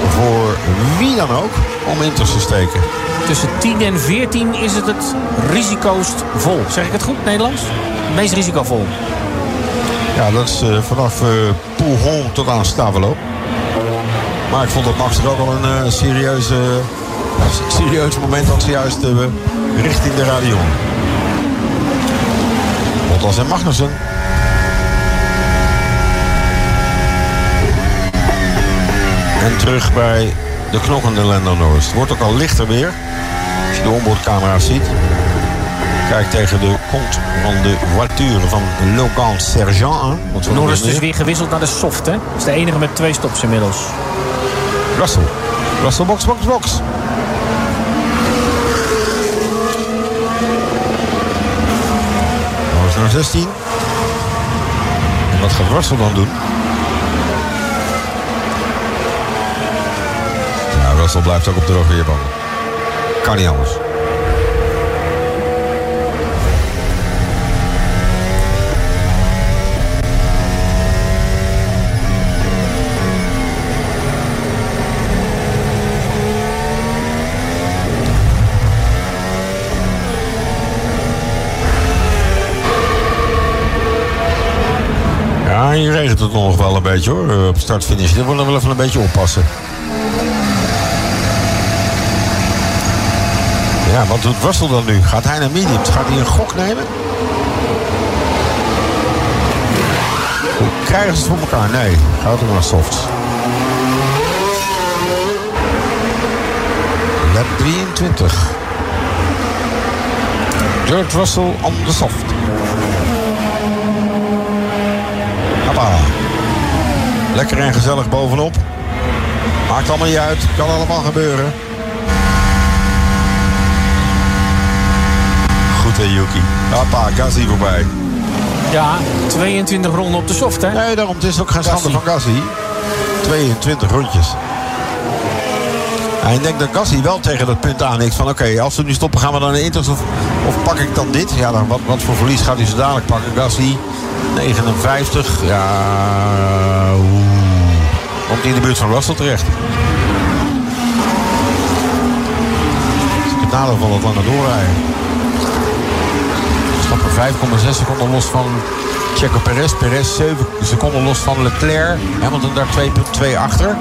E: voor wie dan ook om in te steken.
F: Tussen 10 en 14 is het het risicoost vol. Zeg ik het goed, Nederlands? Het meest risicovol.
E: Ja, dat is uh, vanaf uh, Pouhon tot aan Stavelo. Maar ik vond dat Max er ook al een uh, serieuze, serieus moment had zojuist richting de radio. Bottas en Magnussen. En terug bij de knokkende Lando Norris. Het wordt ook al lichter weer. Als je de onboardcamera's ziet. Kijk tegen de kont van de voiture van Logan Sergent aan.
F: Norris dus weer gewisseld naar de soft, hè? Dat is de enige met twee stops inmiddels.
E: Russell. Russell, box, box, box. Norris naar 16. En wat gaat Russell dan doen? Ja, Russell blijft ook op de rogeerbanden. Kan niet anders. Hier regent het nog wel een beetje hoor, op start-finish. Daar willen we wel even een beetje oppassen. Ja, wat doet Russell dan nu? Gaat hij naar mediums? Gaat hij een gok nemen? Hoe krijgen ze het voor elkaar? Nee, gaat er naar soft. Lap 23. George Russell on the soft. Hoppa. Lekker en gezellig bovenop. Maakt allemaal niet uit. Kan allemaal gebeuren. Goed hè Yuki. Hoppa, Gasly voorbij.
F: Ja, 22 ronden op de soft, hè?
E: Nee, daarom. Het is ook geen schande van Gasly. 22 rondjes. En ik denk dat Gasly wel tegen dat punt aanhikt van... oké, als we nu stoppen, gaan we dan in Inters of, of pak ik dan dit? Ja, dan wat, wat voor verlies gaat hij zo dadelijk pakken? Gasly, 59. Ja, oeh. Komt hij in de buurt van Russell terecht. Het nadeel van het lange doorrijden. Stappen 5,6 seconden los van Checo Perez. Perez 7 seconden los van Leclerc. Hamilton daar 2,2 achter.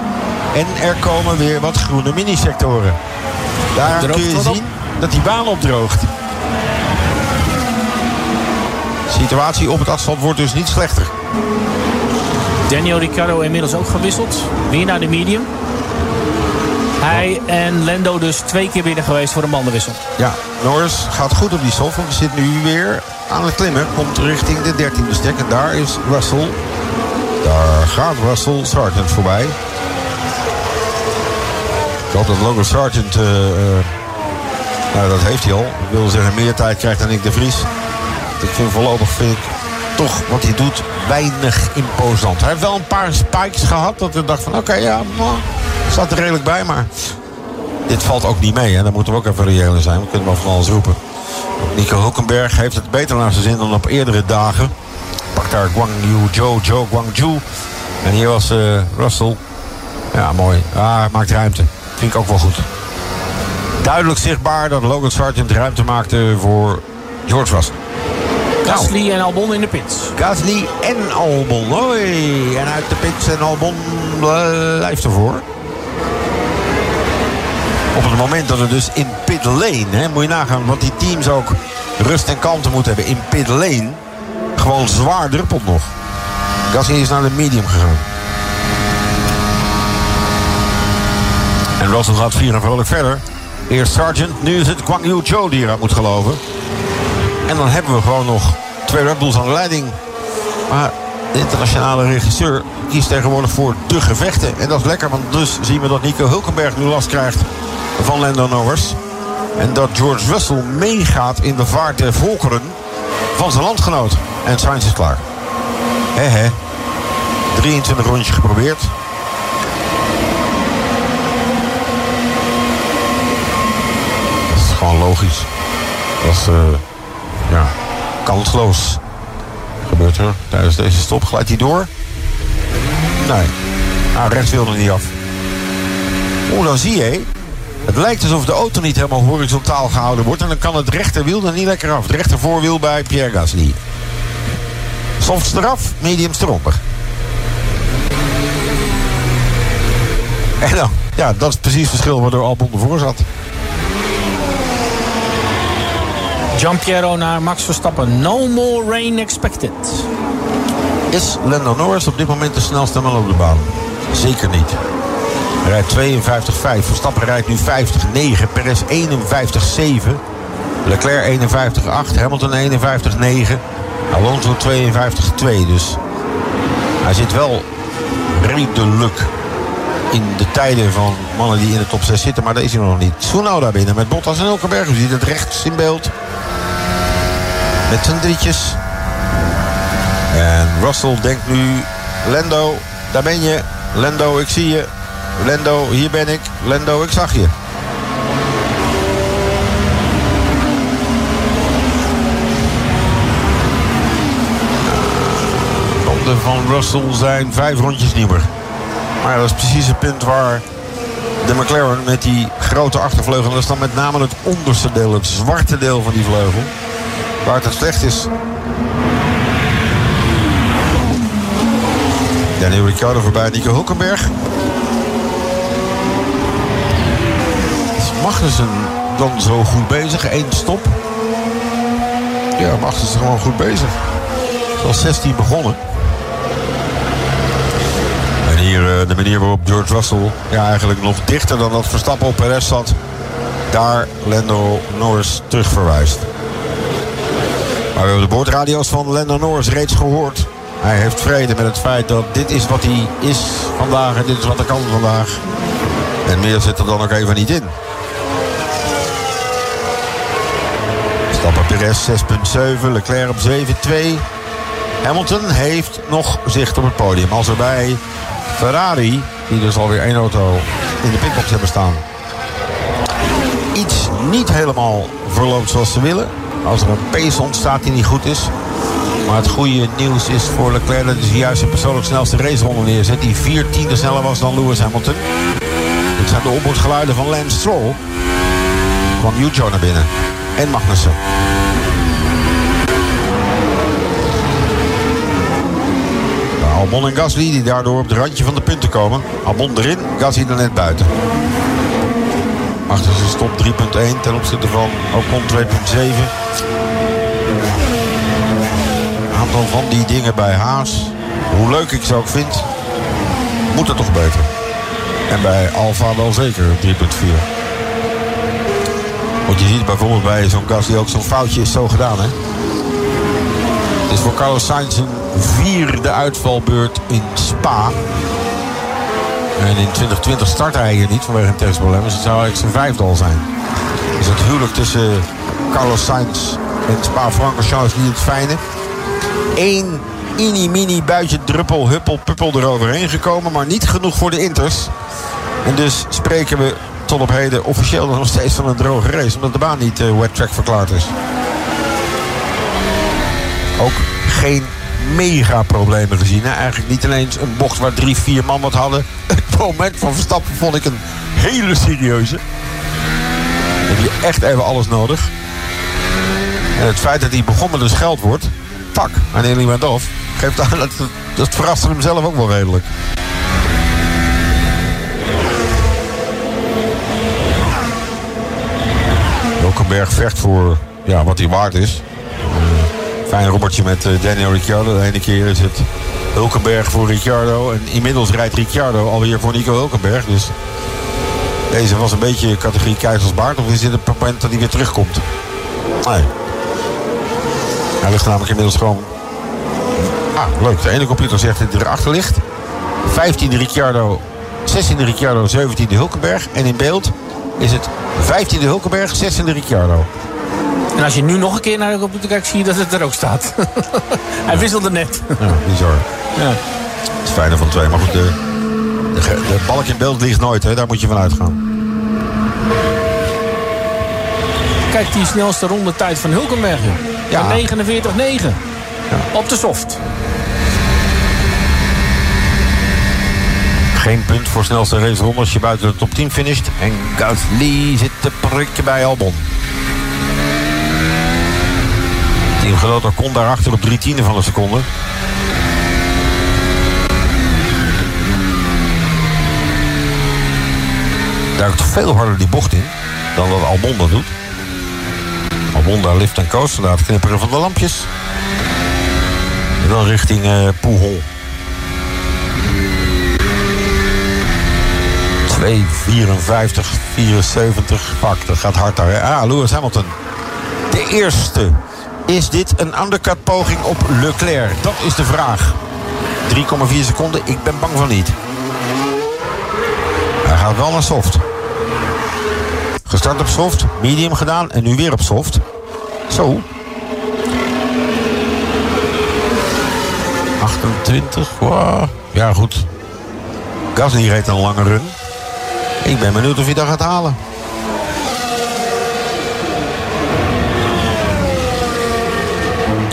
E: En er komen weer wat groene minisectoren. Daar kun je zien dat die baan opdroogt. De situatie op het asfalt wordt dus niet slechter.
F: Daniel Ricciardo inmiddels ook gewisseld. Weer naar de medium. Hij en Lando dus twee keer binnen geweest voor de bandenwissel.
E: Ja, Norris gaat goed op die soft. Want we zitten nu weer aan het klimmen. Komt richting de 13e stek. En daar is Russell. Daar gaat Russell Sargent voorbij. Ik hoop dat Logan Sargent... Uh, nou, dat heeft hij al. Ik wil zeggen meer tijd krijgt dan ik de Vries. Ik vind voorlopig vind ik toch wat hij doet weinig imposant. Hij heeft wel een paar spikes gehad. Dat ik dacht van oké, ja, nou, staat er redelijk bij. Maar dit valt ook niet mee. Hè. Daar moeten we ook even reëel in zijn. We kunnen wel van alles roepen. Nico Hulkenberg heeft het beter naar zijn zin dan op eerdere dagen. Pak daar Guang Yu Zhou, Zhou Guangzhou. En hier was uh, Russell. Ja, mooi. Ah, maakt ruimte. Vind ik ook wel goed. Duidelijk zichtbaar dat Logan Sargent ruimte maakte voor George Russell.
F: Gasly en Albon in de pits.
E: Gasly en Albon. Hoi. En uit de pits en Albon blijft ervoor. Op het moment dat het dus in pit lane, hè, moet je nagaan, want die teams ook rust en kalmte moeten hebben. In pit lane gewoon zwaar druppelt nog. Gasly is naar de medium gegaan. En Russell gaat vier en vrolijk verder. Eerst Sargent, nu is het Guang Yu Zhou die moet geloven. En dan hebben we gewoon nog twee Red aan de leiding. Maar de internationale regisseur kiest tegenwoordig voor de gevechten. En dat is lekker, want dus zien we dat Nico Hulkenberg nu last krijgt van Lando Norris. En dat George Russell meegaat in de vaart der volkeren van zijn landgenoot. En Sainz is klaar. He he. 23 rondjes geprobeerd. gewoon logisch. Dat is, eh, ja, kansloos. Gebeurt er tijdens deze stop. Glijdt hij door? Nee. Nou, rechts wilde niet af. Oeh, dan zie je. Het lijkt alsof de auto niet helemaal horizontaal gehouden wordt. En dan kan het rechterwiel er niet lekker af. Het rechtervoorwiel bij Pierre Gasly. Softs eraf, mediums eronder. En dan, ja, dat is precies het verschil waardoor Albon ervoor zat.
F: Giampiero naar Max Verstappen. No more rain expected.
E: Is Lando Norris op dit moment de snelste man op de baan? Zeker niet. Hij rijdt 52-5. Verstappen rijdt nu 50-9. Perez 51-7. Leclerc 51-8. Hamilton 51-9. Alonso 52-2. Dus hij zit wel redelijk in de tijden van mannen die in de top 6 zitten. Maar daar is hij nog niet. Tsunoda binnen met Bottas en Hulkenberg. U ziet het rechts in beeld. Met zijn drietjes. En Russell denkt nu... Lando, daar ben je. Lando, ik zie je. Lando, hier ben ik. Lando, ik zag je. Ronden van Russell zijn vijf rondjes nieuwer. Maar dat is precies het punt waar de McLaren met die grote achtervleugel... dat is dan met name het onderste deel, het zwarte deel van die vleugel... waar het slecht is. Daniel Ricciardo voorbij Nico Hulkenberg. Is Magnussen dan zo goed bezig? Eén stop. Ja, Magnussen is gewoon goed bezig. Zoals 16 begonnen. En hier uh, de manier waarop George Russell ja, eigenlijk nog dichter dan dat Verstappen op Perez zat. Daar Lando Norris terug verwijst. Maar we hebben de boordradio's van Lando Norris reeds gehoord. Hij heeft vrede met het feit dat dit is wat hij is vandaag en dit is wat hij kan vandaag. En meer zit er dan ook even niet in. Stappen Perez 6.7, Leclerc op 7.2. Hamilton heeft nog zicht op het podium. Als er bij Ferrari, die dus alweer één auto in de pitbox hebben staan... iets niet helemaal verloopt zoals ze willen... als er een pace ontstaat die niet goed is... Maar het goede nieuws is voor Leclerc dat hij juist de persoonlijk snelste raceronde neerzet. Die vier tiende sneller was dan Lewis Hamilton. Dit zijn de opbordgeluiden van Lance Stroll. Van Yujo naar binnen. En Magnussen. Albon en Gasly die daardoor op het randje van de punten komen. Albon erin, Gasly er net buiten. Achter zijn stop 3.1 ten opzichte van Ocon 2.7 aantal van die dingen bij Haas. Hoe leuk ik ze ook vind, moet het toch beter. En bij Alfa wel zeker 3.4. Want je ziet bijvoorbeeld bij zo'n die ook zo'n foutje is zo gedaan. Hè? Het is voor Carlos Sainz een vierde uitvalbeurt in Spa. En in 2020 start hij hier niet vanwege een testprobleem. Dus het zou eigenlijk zijn vijfde al zijn. Dus het huwelijk tussen Carlos Sainz en Spa-Francorchamps is niet het fijne. Eén mini-mini buitje druppel, huppel, puppel eroverheen gekomen. Maar niet genoeg voor de Inters. En dus spreken we tot op heden officieel nog steeds van een droge race. Omdat de baan niet uh, wet track verklaard is. Ook geen mega problemen gezien. Eigenlijk niet ineens een bocht waar drie, vier man wat hadden. Moment van Verstappen vond ik een hele serieuze. Heb je echt even alles nodig. En het feit dat hij begon met een scheldwoord pak aan Elie Wendoff. Geeft aan dat, dat verraste hem zelf ook wel redelijk. Hulkenberg vecht voor ja, wat hij waard is. Fijn robbertje met uh, Daniel Ricciardo. De ene keer is het Hulkenberg voor Ricciardo. En inmiddels rijdt Ricciardo alweer voor Nico Hulkenberg. Dus deze was een beetje categorie keizersbaard. Of is dit het moment dat hij weer terugkomt? Nee. Hij ligt namelijk inmiddels gewoon... Ah, leuk. De ene computer zegt dat hij erachter ligt. 15e Ricciardo, 16e Ricciardo, 17e Hulkenberg. En in beeld is het 15e Hulkenberg, 16e Ricciardo.
F: En als je nu nog een keer naar de computer kijkt, zie je dat het er ook staat. Hij wisselde net.
E: Ja, bizar. Ja. Het is fijner van twee. Maar goed, de, de, de balk in beeld ligt nooit. Hè? Daar moet je van uitgaan.
F: Kijk die snelste rondetijd van Hulkenberg.
E: Ja.
F: Ja. 49-9. Op de soft.
E: Geen punt voor snelste raceronde als je buiten de top 10 finisht. En Gasly zit te prikken bij Albon. Teamgenoot kon daarachter op drie tienden van een seconde. Duikt veel harder die bocht in dan wat Albon dat doet. Albon daar lift en coast, het knipperen van de lampjes. En dan richting eh Poehol. 254, 74. Fuck, dat gaat hard daar. Ah, Lewis Hamilton. De eerste. Is dit een undercut poging op Leclerc? Dat is de vraag. 3,4 seconden. Ik ben bang van niet. Hij gaat wel naar soft. Gestart op soft, medium gedaan en nu weer op soft. Zo. 28. Wow. Ja, goed. Gasly reed een lange run. Ik ben benieuwd of hij dat gaat halen.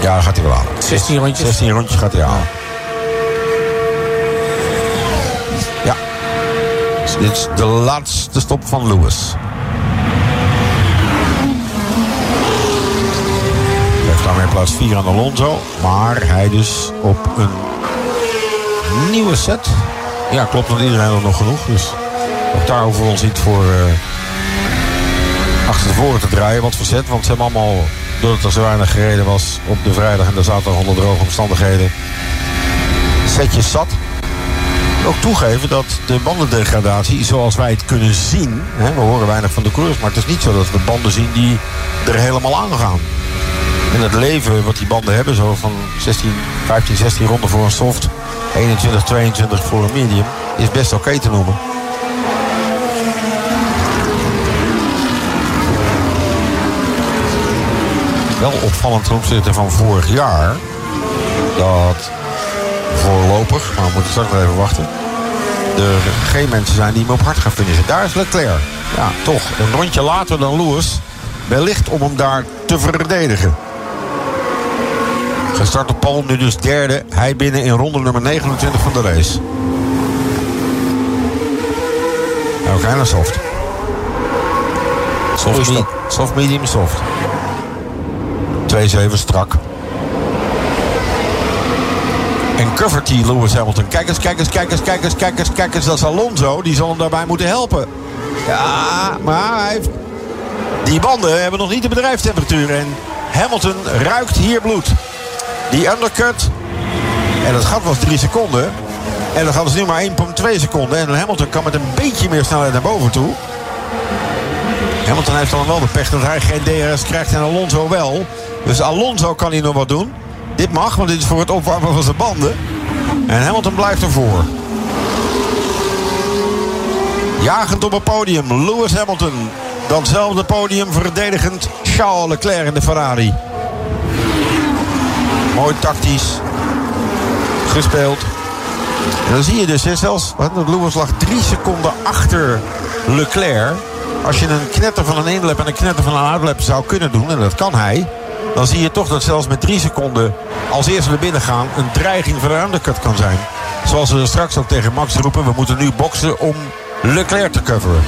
E: Ja, gaat hij wel halen.
F: 16 rondjes.
E: 16 rondjes gaat hij halen. Ja. Dit is de laatste stop van Lewis. Hij heeft daarmee plaats 4 aan Alonso. Maar hij dus op een nieuwe set. Ja, klopt, want iedereen had nog genoeg. Dus ook daar hoeven we ons niet voor eh, achter tevoren te draaien. Wat voor set, want ze hebben allemaal, doordat er zo weinig gereden was op de vrijdag en de zaterdag onder droge omstandigheden, setjes zat. Ook toegeven dat de bandendegradatie, zoals wij het kunnen zien, hè, we horen weinig van de coureurs, maar het is niet zo dat we banden zien die er helemaal aan gaan. En het leven wat die banden hebben, zo van 16, 15, 16 ronden voor een soft, 21, 22 voor een medium, is best oké te noemen. Wel opvallend ten opzichte van vorig jaar. Dat voorlopig, maar we moeten straks nog even wachten. Er geen mensen zijn die hem op hard gaan finishen. Daar is Leclerc. Ja, toch. Een rondje later dan Lewis. Wellicht om hem daar te verdedigen. Gestart op Paul, nu dus derde. Hij binnen in ronde nummer 29 van de race. Nou, naar soft. Soft, me- soft, medium, soft. 2-7 strak. En covert die Lewis Hamilton. Kijk eens, kijk eens, kijk eens, kijk eens, kijk eens, kijk eens. Dat is Alonso. Die zal hem daarbij moeten helpen. Ja, maar hij heeft... Die banden hebben nog niet de bedrijfstemperatuur. En Hamilton ruikt hier bloed. Die undercut. En het gat was 3 seconden. En dan gaat het nu maar 1,2 seconden. En Hamilton kan met een beetje meer snelheid naar boven toe. Hamilton heeft dan wel de pech dat hij geen DRS krijgt en Alonso wel. Dus Alonso kan hier nog wat doen. Dit mag, want dit is voor het opwarmen van zijn banden. En Hamilton blijft ervoor. Jagend op het podium, Lewis Hamilton. Danzelfde podium verdedigend Charles Leclerc in de Ferrari. Mooi tactisch. Gespeeld. En dan zie je dus, zelfs Lewis lag drie seconden achter Leclerc. Als je een knetter van een inlap en een knetter van een uitlap zou kunnen doen, en dat kan hij. Dan zie je toch dat zelfs met drie seconden als eerste naar binnen gaan een dreiging voor de undercut kan zijn. Zoals we straks ook tegen Max roepen, we moeten nu boksen om Leclerc te coveren.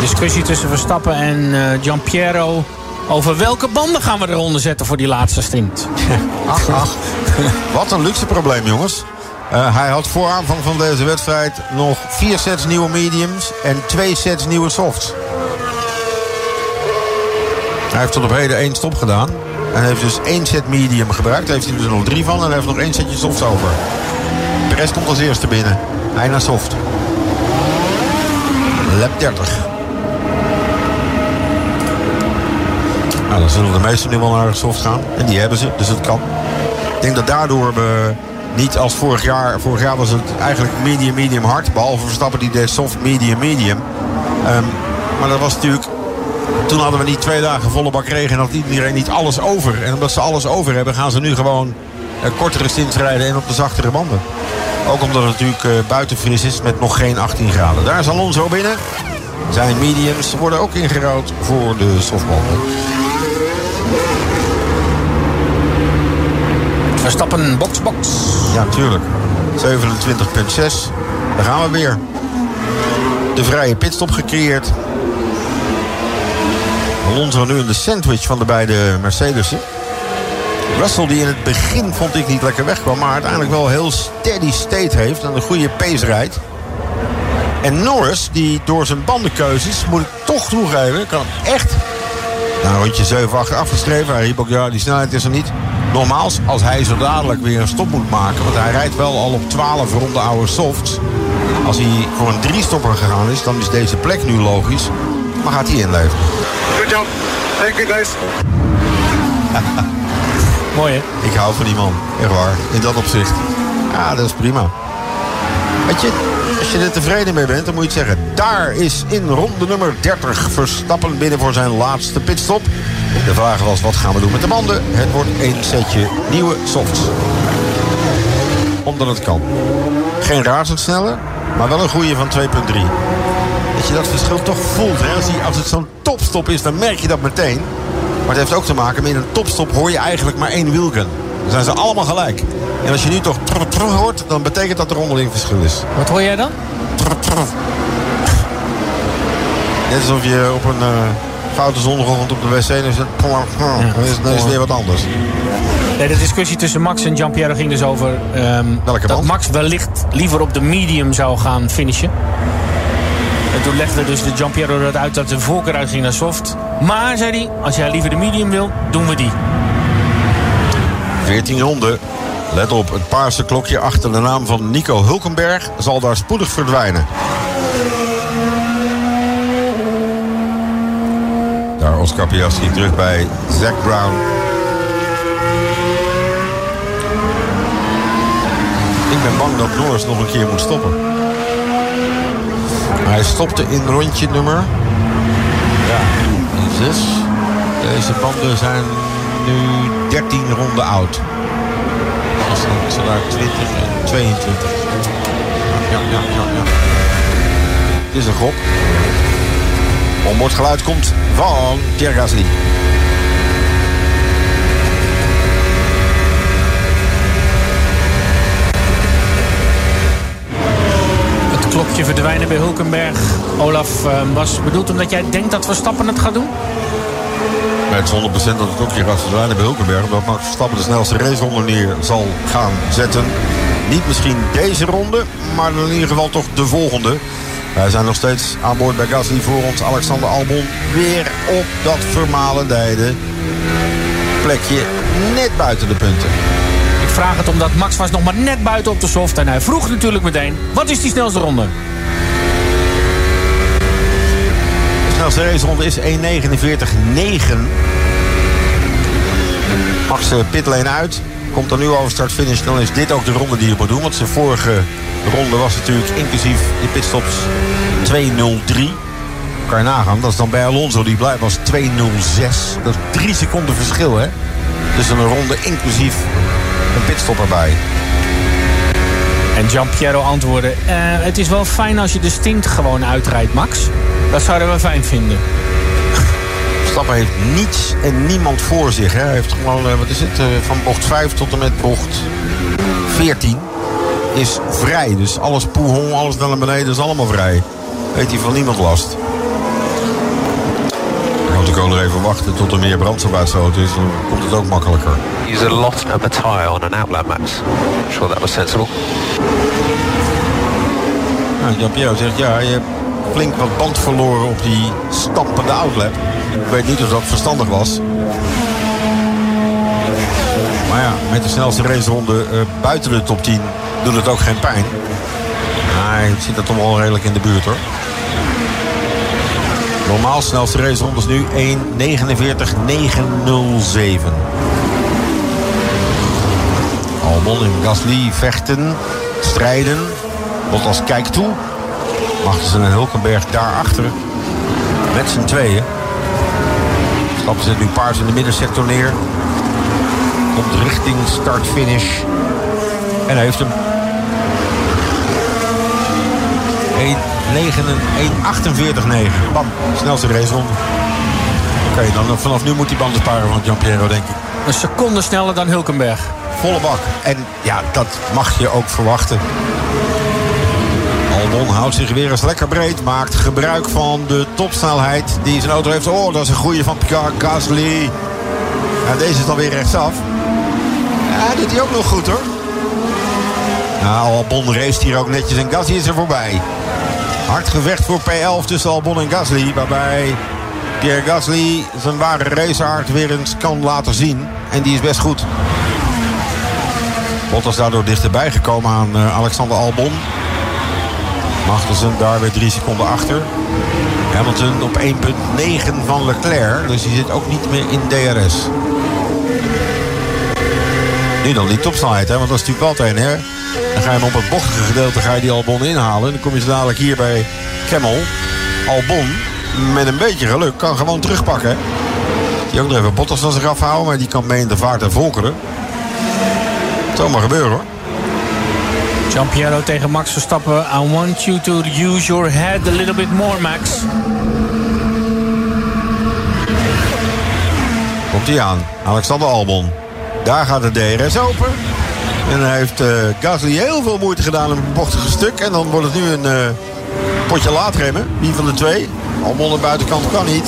F: Discussie tussen Verstappen en Giampiero. Over welke banden gaan we eronder zetten voor die laatste stint?
E: Ach, ach. Wat een luxe probleem, jongens. Eh, hij had voor aanvang van deze wedstrijd nog vier sets nieuwe mediums en twee sets nieuwe softs. Hij heeft tot op heden één stop gedaan. En heeft dus één set medium gebruikt. Daar heeft hij dus nog drie van en heeft nog één setje softs over. De rest komt als eerste binnen. Hij naar soft. Lap 30. Nou, dan zullen de meesten nu wel naar soft gaan. En die hebben ze, dus het kan. Ik denk dat daardoor we niet als vorig jaar... Vorig jaar was het eigenlijk medium, medium hard. Behalve Verstappen die deed soft, medium, medium. Ehm, maar dat was natuurlijk... Toen hadden we niet twee dagen volle bak regen en had iedereen niet alles over. En omdat ze alles over hebben, gaan ze nu gewoon eh, kortere stints rijden en op de zachtere banden. Ook omdat het natuurlijk eh, buiten fris is met nog geen 18 graden. Daar is Alonso binnen. zijn mediums worden ook ingeruild voor de softbanden.
F: Verstappen, box, box.
E: Ja, tuurlijk. 27,6. Daar gaan we weer. De vrije pitstop gecreëerd. Alonso nu in de sandwich van de beide Mercedes'en. Russell die in het begin vond ik niet lekker wegkwam... maar uiteindelijk wel heel steady state heeft en een goede pace rijdt. En Norris, die door zijn bandenkeuzes, moet ik toch toegeven... kan echt nou, rondje 7, 8 afgeschreven. Hij riep ook, ja, die snelheid is er niet. Nogmaals, als hij zo dadelijk weer een stop moet maken... want hij rijdt wel al op 12 ronde oude softs. Als hij voor een drie-stopper gegaan is, dan is deze plek nu logisch. Maar gaat hij inleveren.
I: Good job. Thank you, guys.
F: Mooi, hè?
E: Ik hou van die man, echt waar, in dat opzicht. Ja, dat is prima. Weet je, als je er tevreden mee bent, dan moet je het zeggen... daar is in ronde nummer 30 Verstappen binnen voor zijn laatste pitstop. De vraag was, wat gaan we doen met de banden? Het wordt één setje nieuwe softs. Omdat het kan. Geen razendsnelle, maar wel een goede van 2.3. Dat je dat verschil toch voelt. Hè? Als, die, als het zo'n topstop is, dan merk je dat meteen. Maar het heeft ook te maken met in een topstop hoor je eigenlijk maar één wielgun. Dan zijn ze allemaal gelijk. En als je nu toch trrr, trrr hoort, dan betekent dat er onderling verschil is.
F: Wat hoor jij dan?
E: Trrr, trrr. Net alsof je op een eh, foute zondagochtend op de wc en. Dan is, dan is het weer wat anders.
F: Nee, de discussie tussen Max en Giampiero ging dus over... ehm,
E: Welke
F: dat
E: band?
F: Max wellicht liever op de medium zou gaan finishen. En toen legde dus de Giampiero dat uit dat de voorkeur uitging naar soft. Maar, zei hij, als jij liever de medium wil, doen we die.
E: 14 ronden. Let op, het paarse klokje achter de naam van Nico Hulkenberg zal daar spoedig verdwijnen. Daar Oscar Piastri terug bij Zack Brown. Ik ben bang dat Norris nog een keer moet stoppen. Hij stopte in rondje nummer... Ja, 6. Deze banden zijn nu 13 ronden oud. Als dan ze daar 20 en 22. Ja, ja, ja, ja. Dit is een gok. Onboord geluid komt van Pierre Gasly.
F: Het klokje verdwijnen bij Hulkenberg. Olaf, eh, was bedoeld omdat jij denkt dat Verstappen het gaat doen?
E: Met 100% dat het klokje gaat verdwijnen bij Hulkenberg. Omdat Max Verstappen de snelste raceronde neer zal gaan zetten. Niet misschien deze ronde, maar in ieder geval toch de volgende. Wij zijn nog steeds aan boord bij Gasly voor ons. Alexander Albon weer op dat vermalendijde plekje net buiten de punten.
F: Ik vraag het omdat Max was nog maar net buiten op de soft. En hij vroeg natuurlijk meteen, wat is die snelste ronde?
E: De snelste raceronde is 1.49.9. Max eh, pitlane uit. Komt er nu over start-finish. Dan is dit ook de ronde die je moet doen. Want zijn vorige ronde was natuurlijk inclusief de pitstops 2.03. Kan je nagaan. Dat is dan bij Alonso die blij was 2.06. Dat is drie seconden verschil hè. Tussen een ronde inclusief een pitstop erbij.
F: En Giampiero antwoordde, eh, het is wel fijn als je de stint gewoon uitrijdt, Max. Dat zouden we fijn vinden.
E: Verstappen heeft niets en niemand voor zich. Hè. Hij heeft gewoon, eh, wat is het, eh, van bocht 5 tot en met bocht 14 is vrij. Dus alles poehong, alles naar beneden is allemaal vrij. Weet hij van niemand last. Moet ik nog even wachten tot er meer brandstof uitstoten is. Dan komt het ook makkelijker.
H: Use a lot of a tire on an outlet, Max. I'm sure that was sensible.
E: Nou, Jean-Pierre zegt ja, je hebt flink wat band verloren op die stampende outlap. Ik weet niet of dat verstandig was. Maar ja, met de snelste raceronde eh, buiten de top 10 doet het ook geen pijn. Hij zit er toch wel redelijk in de buurt hoor. Normaal snelste raceronde is nu 1.49.907. Albon en Gasly vechten, strijden. Bottas kijkt toe. Magnussen en Hulkenberg daarachter. Met z'n tweeën. Stappen zit nu paars in de middensector neer. Komt richting start-finish. En hij heeft hem. 1.48.9. Bam, snelste raceronde. Oké, dan vanaf nu moet die banden sparen van Giampiero, denk ik.
F: Een seconde sneller dan Hulkenberg.
E: Volle bak. En ja, dat mag je ook verwachten. Albon houdt zich weer eens lekker breed. Maakt gebruik van de topsnelheid die zijn auto heeft. Oh, dat is een goeie van Pierre Gasly. Ja, deze is dan weer rechtsaf. Ja, doet hij ook nog goed hoor. Albon race hier ook netjes en Gasly is er voorbij. Hard gevecht voor P11 tussen Albon en Gasly. Waarbij Pierre Gasly zijn ware racehart weer eens kan laten zien. En die is best goed. Bottas daardoor dichterbij gekomen aan uh, Alexander Albon. Magnussen daar weer drie seconden achter. Hamilton op 1.9 van Leclerc. Dus die zit ook niet meer in DRS. Nu dan die topsnelheid, hè? want dat is natuurlijk altijd. Hè? Dan ga je hem op het bochtige gedeelte ga je die Albon inhalen. Dan kom je zo dadelijk hier bij Kemmel. Albon, met een beetje geluk, kan gewoon terugpakken. Die ook nog even Bottas van zich afhouden. Maar die kan mee in de vaart en volkeren. Het maar gebeuren hoor.
F: Giampiero tegen Max Verstappen. I want you to use your head a little bit more, Max.
E: Komt hij aan. Alexander Albon. Daar gaat de DRS open. En dan heeft uh, Gasly heel veel moeite gedaan op een bochtige stuk. En dan wordt het nu een uh, potje laadremmen. Wie van de twee? Albon aan de buitenkant kan niet.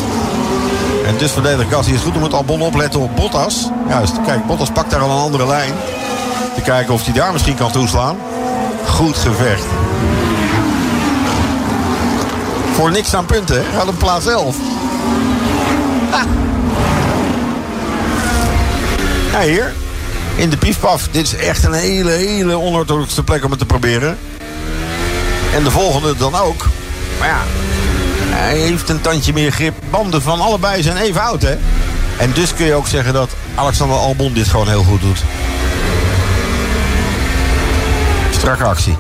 E: En dus verdedigt Gasly is goed. om het Albon opletten op Bottas. Juist, kijk, Bottas pakt daar al een andere lijn. Te kijken of hij daar misschien kan toeslaan. Goed gevecht. Voor niks aan punten? Gaat op plaats 11. Ja, hier. In de piefpaf. Dit is echt een hele, hele onorthodoxe plek om het te proberen. En de volgende dan ook. Maar ja, hij heeft een tandje meer grip. Banden van allebei zijn even oud, hè? En dus kun je ook zeggen dat Alexander Albon dit gewoon heel goed doet. Strakke actie.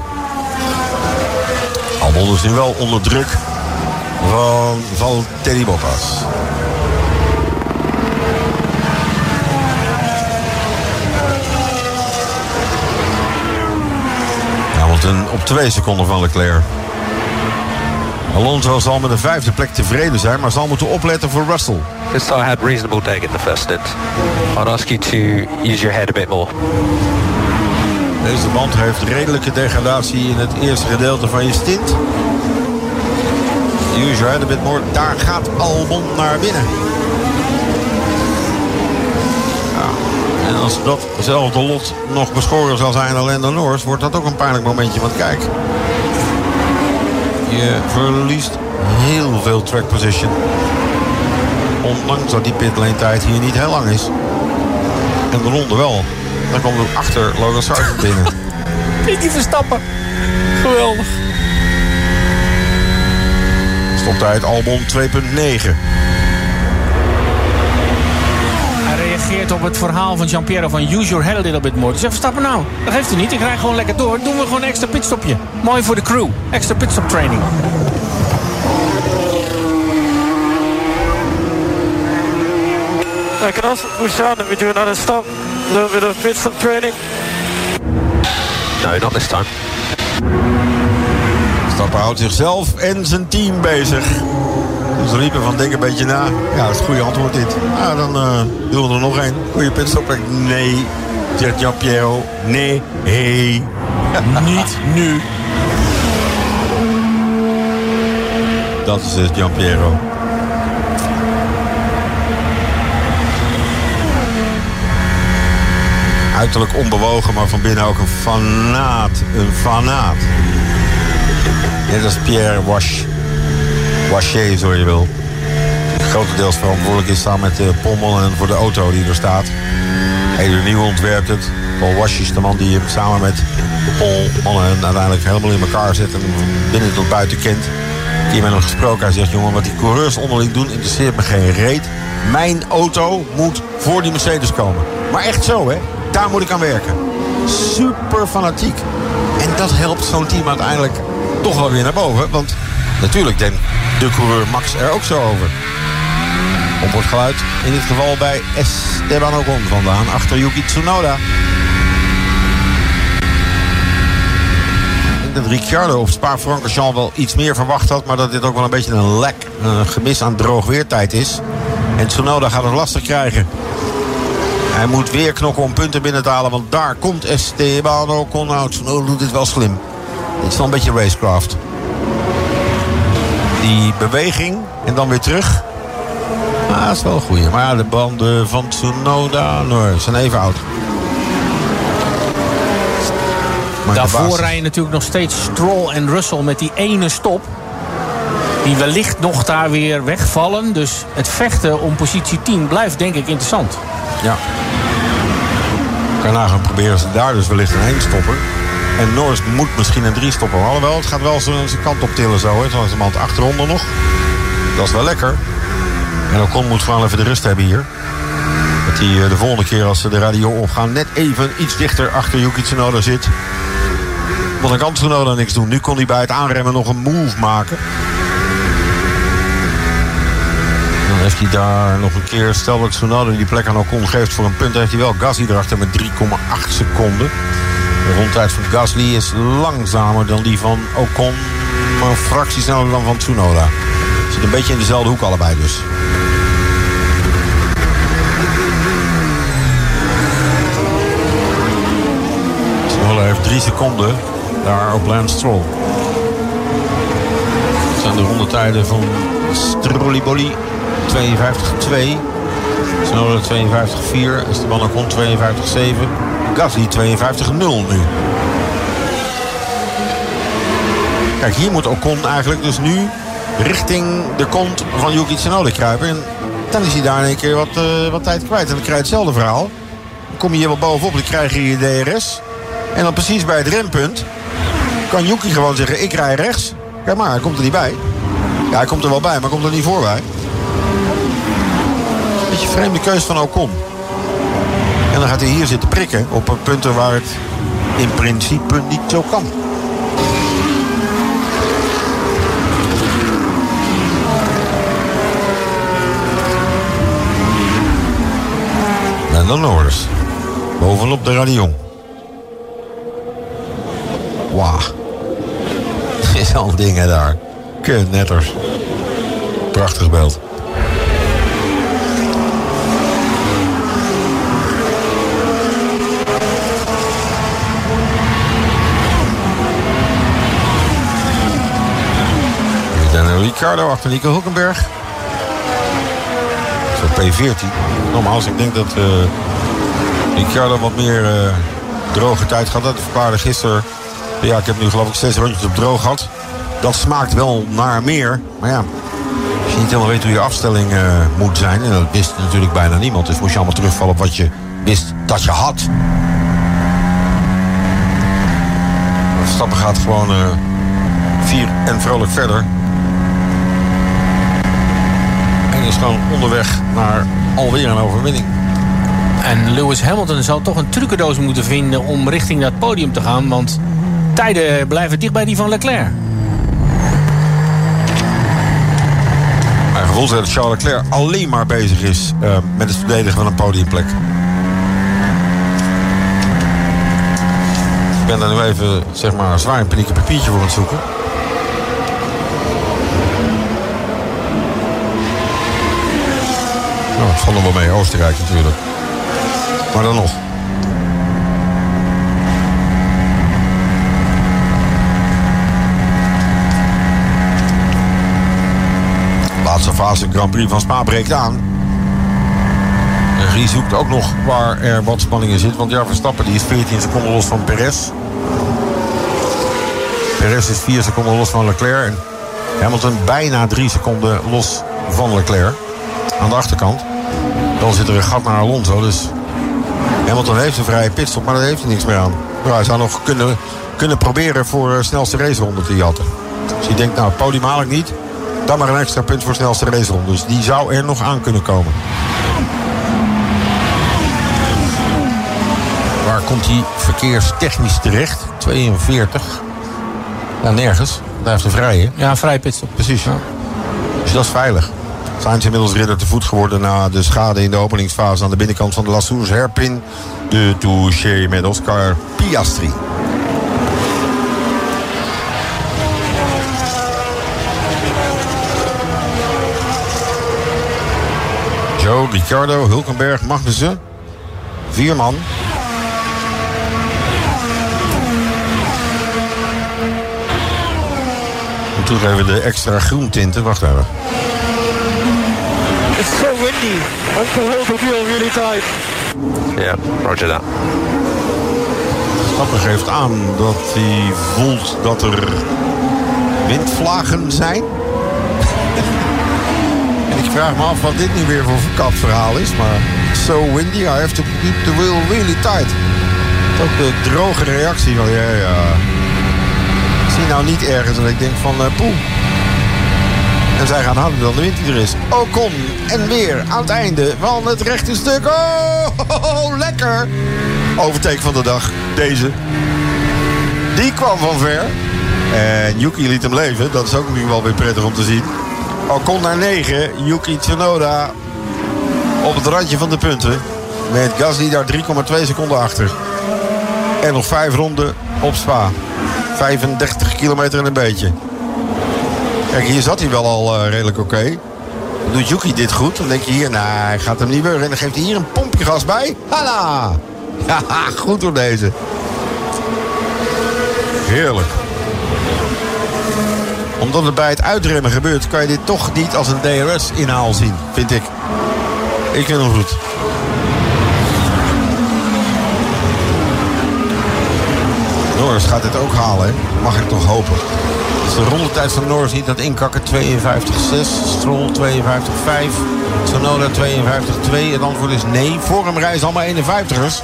E: Albon is nu wel onder druk van, Teddy Bottas. Hamilton op twee seconden van Leclerc. Alonso zal met de vijfde plek tevreden zijn, maar zal moeten opletten voor Russell.
H: This I had reasonable take in the first stint. I'd ask you to use your head a bit more.
E: Deze band heeft redelijke degradatie in het eerste gedeelte van je stint. Head a bit more. Daar gaat Albon naar binnen. En als datzelfde lot nog beschoren zal zijn aan Lando Norris... wordt dat ook een pijnlijk momentje. Want kijk, je verliest heel veel track position. Ondanks dat die pitlane tijd hier niet heel lang is. En de ronde wel. Dan komt er achter Logan Sargent binnen.
F: Pinky Verstappen. Geweldig.
E: Stoptijd Albon 2.9.
F: Hij reageert op het verhaal van Jean-Pierre van use your head a little bit more. Dus Verstappen nou, dat geeft hij niet. Ik rij gewoon lekker door. Doen we gewoon een extra pitstopje. Mooi voor de crew. Extra pitstop training.
I: I can also push on and we do another stop. A little bit of pit stop training.
H: No, not this time.
E: Stappen houdt zichzelf en zijn team bezig. Dus we liepen van denk een beetje na. Ja, dat is een goede antwoord dit. Nou, dan uh, doen we er nog één. Goede pitstop. Nee, zegt Giampiero. Nee, hey.
F: Niet nu.
E: Dat is dus Giampiero. Uiterlijk onbewogen, maar van binnen ook een fanaat. Een fanaat. Net als Pierre Wash. Waché, zo je wil. Grotendeels verantwoordelijk is samen met uh, Pommel en voor de auto die er staat. Eder Nieuw ontwerpt het. Paul Wash is de man die samen met Paul en uiteindelijk helemaal in elkaar zet en binnen tot buiten kent. Die met hem gesproken. Hij zegt, jongen, wat die coureurs onderling doen, interesseert me geen reet. Mijn auto moet voor die Mercedes komen. Maar echt zo, hè. Daar moet ik aan werken. Super fanatiek. En dat helpt zo'n team uiteindelijk toch wel weer naar boven. Want natuurlijk denkt de coureur Max er ook zo over. Op wordt geluid in dit geval bij Esteban Ocon vandaan achter Yuki Tsunoda. dat Ricciardo op Spa-Francorchamps wel iets meer verwacht had. Maar dat dit ook wel een beetje een lek, een gemis aan droog weertijd is. En Tsunoda gaat het lastig krijgen. Hij moet weer knokken om punten binnen te halen. Want daar komt Esteban Ocon. Nou, Tsunoda doet dit wel slim. Dit is wel een beetje racecraft. Die beweging en dan weer terug. Ah, dat is wel een goeie. Maar de banden van Tsunoda nou, zijn even oud. Maar
F: Daarvoor rijden natuurlijk nog steeds Stroll en Russell met die ene stop. Die wellicht nog daar weer wegvallen. Dus het vechten om positie 10 blijft denk ik interessant.
E: Ja. Kan nagaan proberen ze daar dus wellicht een stoppen. En Norris moet misschien een drie stoppen. Alhoewel, het gaat wel zijn kant op tillen zo. Hè. De man achteronder nog. Dat is wel lekker. En Ocon moet gewoon even de rust hebben hier. Dat hij eh, de volgende keer als ze de radio opgaan... net even iets dichter achter Yuki Tsunoda zit. Want dan kan Tsunoda niks doen. Nu kon hij bij het aanremmen nog een move maken. Heeft hij daar nog een keer... Stel dat Tsunoda die plek aan Ocon geeft voor een punt... heeft hij wel Gasly erachter met 3,8 seconden. De rondtijd van Gasly is langzamer dan die van Ocon. Maar een fractie sneller dan van Tsunoda. Zit een beetje in dezelfde hoek allebei dus. Tsunoda heeft drie seconden daar op Lance Stroll. Dat zijn de rondetijden van Stroliboli 52-2. Tsunoda 52-4. Esteban Ocon 52-7. Gasly 52-0 nu. Kijk, hier moet Ocon eigenlijk dus nu richting de kont van Yuki Tsunoda kruipen. En dan is hij daar in keer wat, eh, wat tijd kwijt. En dan krijg je hetzelfde verhaal. Dan kom je hier wel bovenop, dan krijg je je DRS. En dan precies bij het rempunt kan Yuki gewoon zeggen, ik rij rechts. Kijk maar, hij komt er niet bij. Ja, hij komt er wel bij, maar komt er niet voorbij. Beetje vreemde keus van Ocon. En dan gaat hij hier zitten prikken op punten waar het in principe niet zo kan. En dan Norris. Bovenop de radion. Wauw. Is al dingen daar. Kutnetters. Prachtig beeld. Ricciardo achter Nico Hulkenberg. Zo P14. Nogmaals, ik denk dat eh Ricciardo wat meer eh, droge tijd gehad. Dat verklaarde gisteren. Ja, ik heb nu geloof ik zes rondjes op droog gehad. Dat smaakt wel naar meer. Maar ja, als je niet helemaal weet hoe je afstelling eh, moet zijn. En dat wist natuurlijk bijna niemand. Dus moest je allemaal terugvallen op wat je wist dat je had. Verstappen gaat gewoon vier en vrolijk verder. En is gewoon onderweg naar alweer een overwinning.
F: En Lewis Hamilton zal toch een trucendoos moeten vinden om richting dat podium te gaan. Want tijden blijven dicht bij die van Leclerc.
E: Mijn gevoel zegt dat Charles Leclerc alleen maar bezig is eh, met het verdedigen van een podiumplek. Ik ben daar nu even zeg maar, zwaar in paniek een papiertje voor aan het zoeken. Nou, valt nog wel mee, Oostenrijk natuurlijk. Maar dan nog. Laatste fase Grand Prix van Spa breekt aan. En Ries zoekt ook nog waar er wat spanning in zit. Want ja, Verstappen die is 14 seconden los van Perez. Perez is 4 seconden los van Leclerc. En Hamilton bijna 3 seconden los van Leclerc. Aan de achterkant. Dan zit er een gat naar Alonso. Dus Hamilton heeft een vrije pitstop, maar daar heeft hij niks meer aan. Hij zou nog kunnen, kunnen proberen voor uh, snelste raceronde te jatten. Dus je denkt, nou, podium haal ik niet. Dan maar een extra punt voor snelste raceronde. Dus die zou er nog aan kunnen komen. Waar komt hij verkeerstechnisch terecht? 42. Ja, nergens. Daar heeft een vrije.
F: Ja, vrij pitstop.
E: Precies. Dus dat is veilig. Zijn ze inmiddels ridder te voet geworden na de schade in de openingsfase aan de binnenkant van de Lassoens Herpin. De touché met Oscar Piastri. Joe, Ricciardo, Hulkenberg, Magnussen. Vier man. En toen geven we de extra groentinten. Wacht even.
I: It's so windy. I can hold the wheel really tight.
H: Yeah, roger that.
E: Stappen geeft aan dat hij voelt dat er windvlagen zijn. en ik vraag me af wat dit nu weer voor verkapt verhaal is. Maar so windy, I have to keep the wheel really tight. Ook de droge reactie van ja, ja. Ik zie nou niet ergens dat ik denk van uh, poeh. En zij gaan harder dan de wind die er is. Ocon en weer aan het einde van het rechte stuk. Oh, lekker. Overtake van de dag. Deze. Die kwam van ver. En Yuki liet hem leven. Dat is ook nu wel weer prettig om te zien. Ocon naar 9. Yuki Tsunoda op het randje van de punten. Met Gasly daar 3,2 seconden achter. En nog vijf ronden op Spa. 35 kilometer en een beetje. Kijk, hier zat hij wel al uh, redelijk oké. Doet Yuki dit goed? Dan denk je hier, nou, hij gaat hem niet beuren. En dan geeft hij hier een pompje gas bij. Hala! Ja, goed door deze. Heerlijk. Omdat het bij het uitremmen gebeurt... kan je dit toch niet als een DRS-inhaal zien, vind ik. Ik vind hem goed. Norris gaat dit ook halen, mag ik toch hopen. Dus de rondetijd van Norris niet dat inkakken 52-6. Stroll 52-5. Sonoda 52-2. Het antwoord is nee. Voor hem reizen allemaal 51ers.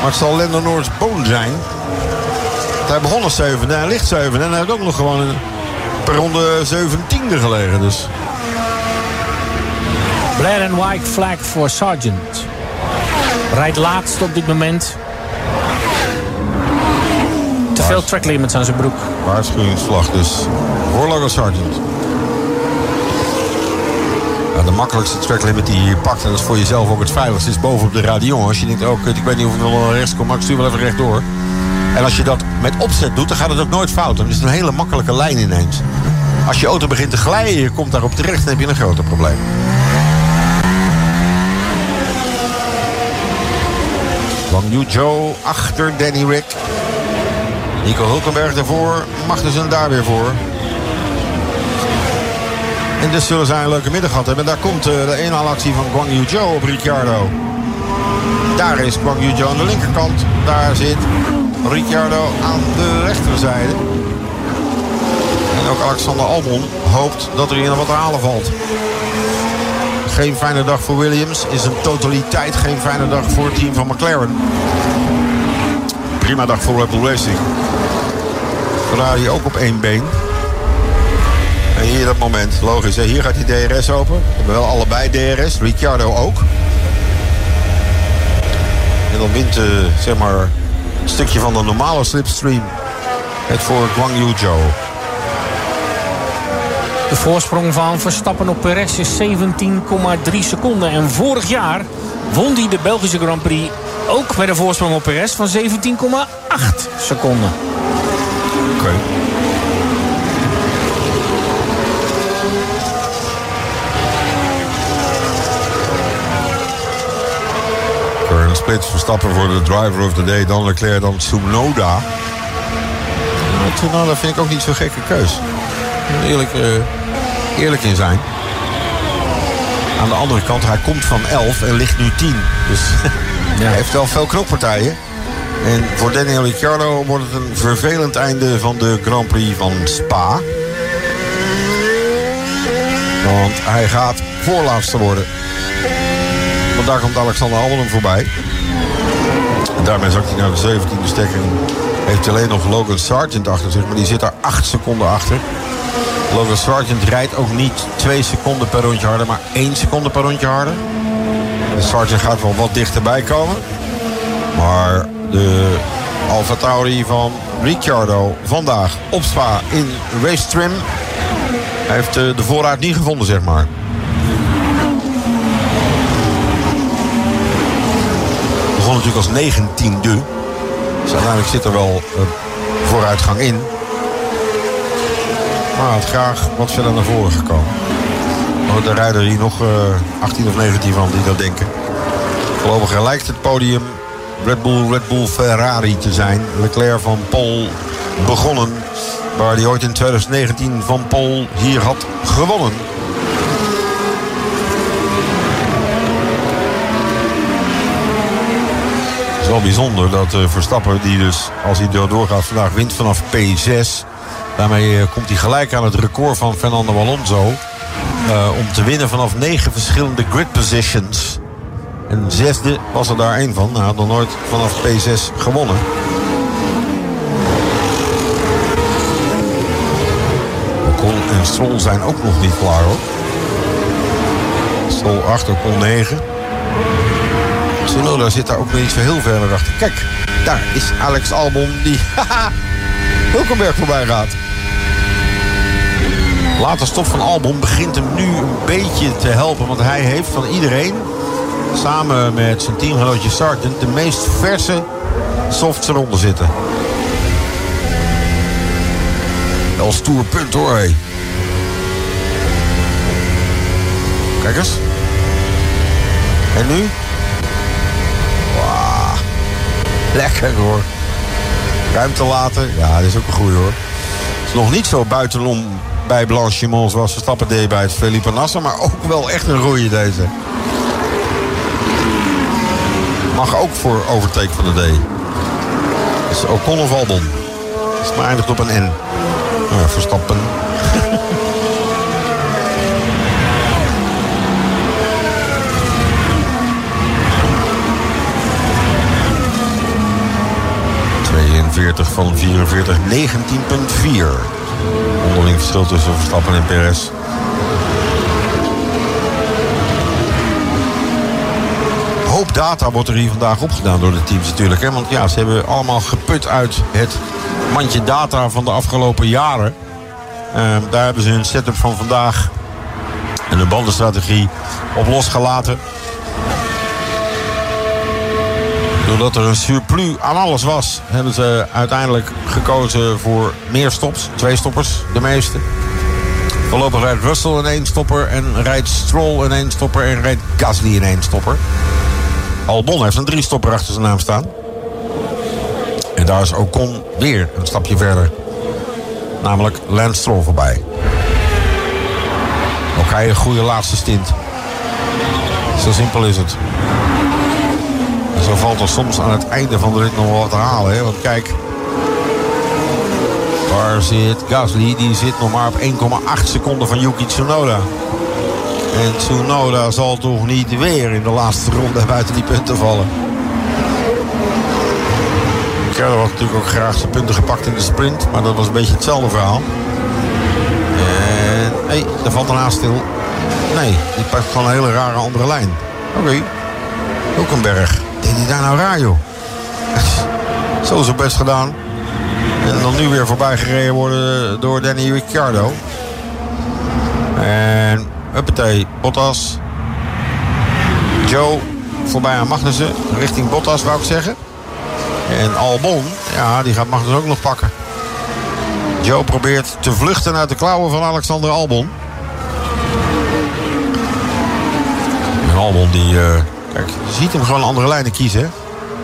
E: Maar het zal Lando Norris boon zijn. Hij begon als 7 en hij ligt 7. En hij heeft ook nog gewoon per ronde 17e gelegen. Dus.
F: Blair and white flag voor Sargent. Rijdt laatst op dit moment. Te veel track limits aan zijn broek.
E: Waarschuwingsvlag dus. Voor Logan Sargent. De makkelijkste track limit die je hier pakt, en dat is voor jezelf ook het veiligste, is bovenop de radion. Als je denkt, oh, ik weet niet of ik wel rechts kom, maar ik stuur wel even rechtdoor. En als je dat met opzet doet, dan gaat het ook nooit fout. Dan is het een hele makkelijke lijn ineens. Als je auto begint te glijden, je komt daarop terecht, dan heb je een groter probleem. Wang Yu Zhou achter Danny Rick. Nico Hulkenberg daarvoor. Magnussen daar weer voor. En dus zullen zij een leuke middag hebben. Daar komt de inhaalactie van Guang Yu op Ricciardo. Daar is Guang Yu aan de linkerkant. Daar zit Ricciardo aan de rechterzijde. En ook Alexander Albon hoopt dat er hier nog wat te halen valt. Geen fijne dag voor Williams. Is een totaliteit geen fijne dag voor het team van McLaren. Prima dag voor Red Bull Racing. Ferrari ook op één been. En hier dat moment, logisch. Hè? Hier gaat die DRS open. We hebben wel allebei DRS. Ricciardo ook. En dan wint uh, zeg maar een stukje van de normale slipstream. Het voor Guang Yu Zhou.
F: De voorsprong van Verstappen op Perez is 17,3 seconden. En vorig jaar won hij de Belgische Grand Prix ook met een voorsprong op Perez van 17,8 seconden.
E: Oké. Okay. Current split Verstappen voor de driver of the day. Dan Leclerc, dan Tsunoda. Tsunoda vind ik ook niet zo'n gekke keus. Eerlijk, uh, eerlijk in zijn. Aan de andere kant, hij komt van 11 en ligt nu 10. Dus ja. hij heeft wel veel knoppartijen. En voor Daniel Ricciardo wordt het een vervelend einde van de Grand Prix van Spa. Want hij gaat voorlaatste worden. Want daar komt Alexander Albon voorbij. En daarmee zakt hij naar de 17e stekker. Heeft hij alleen nog Logan Sargent achter zich. Maar die zit daar 8 seconden achter. Logan Sargent rijdt ook niet 2 seconden per rondje harder, maar 1 seconde per rondje harder. De Sargent gaat wel wat dichterbij komen. Maar de Alfa Tauri van Ricciardo vandaag op Spa in race trim. Heeft de voorraad niet gevonden, zeg maar. Begon natuurlijk als 19e. Dus uiteindelijk zit er wel vooruitgang in. Maar had graag wat verder naar voren gekomen. De rijder hier nog uh, 18 of 19 van die dat denken. Voorlopig lijkt het podium Red Bull, Red Bull Ferrari te zijn. Leclerc van Paul begonnen. Waar hij ooit in 2019 van Paul hier had gewonnen. Het is wel bijzonder dat uh, Verstappen, die dus als hij doorgaat vandaag wint vanaf P6. Daarmee uh, komt hij gelijk aan het record van Fernando Alonso. Uh, om te winnen vanaf negen verschillende grid positions. En zesde was er daar één van. Hij had nog nooit vanaf P6 gewonnen. Ocon en Stroll zijn ook nog niet klaar hoor. Stroll 8, Ocon 9. Tsunoda zit daar ook niet zo heel verder achter. Kijk, daar is Alex Albon die Hulkenberg voorbij gaat. Later stop van Albon begint hem nu een beetje te helpen. Want hij heeft van iedereen, samen met zijn teamgenootje Sargent... de meest verse softs eronder zitten. Wel stoer punt hoor. Kijk eens. En nu? Wow. Lekker hoor. Ruimte laten. Ja, dat is ook een goeie hoor. Het is nog niet zo buitenom bij Blanchimont zoals Verstappen deed bij het Felipe Nasser. Maar ook wel echt een roeie deze. Mag ook voor overtake van de D. Dus Ocon of Albon. Dus maar eindigt op een N. Nou, Verstappen. van 44, 19,4. Onderling verschil tussen Verstappen en Perez. hoop data wordt er hier vandaag opgedaan door de teams natuurlijk. Hè? Want ja, ze hebben allemaal geput uit het mandje data van de afgelopen jaren. Uh, daar hebben ze hun setup van vandaag en de bandenstrategie op losgelaten. Doordat er een surplus aan alles was, hebben ze uiteindelijk gekozen voor meer stops. Twee stoppers, de meeste. Voorlopig rijdt Russell in één stopper en rijdt Stroll in één stopper en rijdt Gasly in één stopper. Albon heeft een drie stopper achter zijn naam staan. En daar is Ocon weer een stapje verder. Namelijk Lance Stroll voorbij. Ook hij een goede laatste stint. Zo simpel is het. Zo valt er soms aan het einde van de rit nog wat te halen. Hè? Want kijk, waar zit Gasly? Die zit nog maar op 1,8 seconden van Yuki Tsunoda. En Tsunoda zal toch niet weer in de laatste ronde buiten die punten vallen. Ricciardo had natuurlijk ook graag zijn punten gepakt in de sprint. Maar dat was een beetje hetzelfde verhaal. En hé, hey, daar valt een haast stil. Nee, die pakt gewoon een hele rare andere lijn. Oké. Okay. Hulkenberg. Deed hij daar nou raar, joh? Zo is best gedaan. En dan nu weer voorbij gereden worden door Danny Ricciardo. En Huppatee, Bottas. Joe voorbij aan Magnussen. Richting Bottas, wou ik zeggen. En Albon, ja, die gaat Magnussen ook nog pakken. Joe probeert te vluchten uit de klauwen van Alexander Albon. En Albon, die, uh, kijk, ziet hem gewoon andere lijnen kiezen.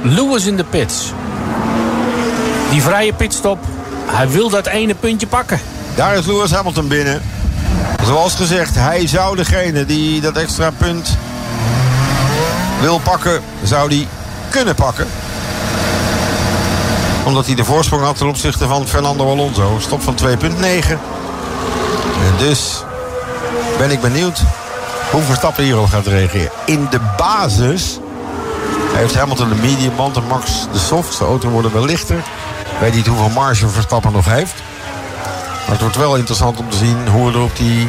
F: Lewis in de pits. Die vrije pitstop. Hij wil dat ene puntje pakken.
E: Daar is Lewis Hamilton binnen. Zoals gezegd, hij zou degene die dat extra punt wil pakken, zou die kunnen pakken. Omdat hij de voorsprong had ten opzichte van Fernando Alonso. Stop van 2,9. En dus ben ik benieuwd hoe Verstappen hierop gaat reageren. In de basis heeft Hamilton de medium band en Max de soft. Zijn auto worden wel lichter. Weet niet hoeveel marge Verstappen nog heeft. Maar het wordt wel interessant om te zien hoe het op die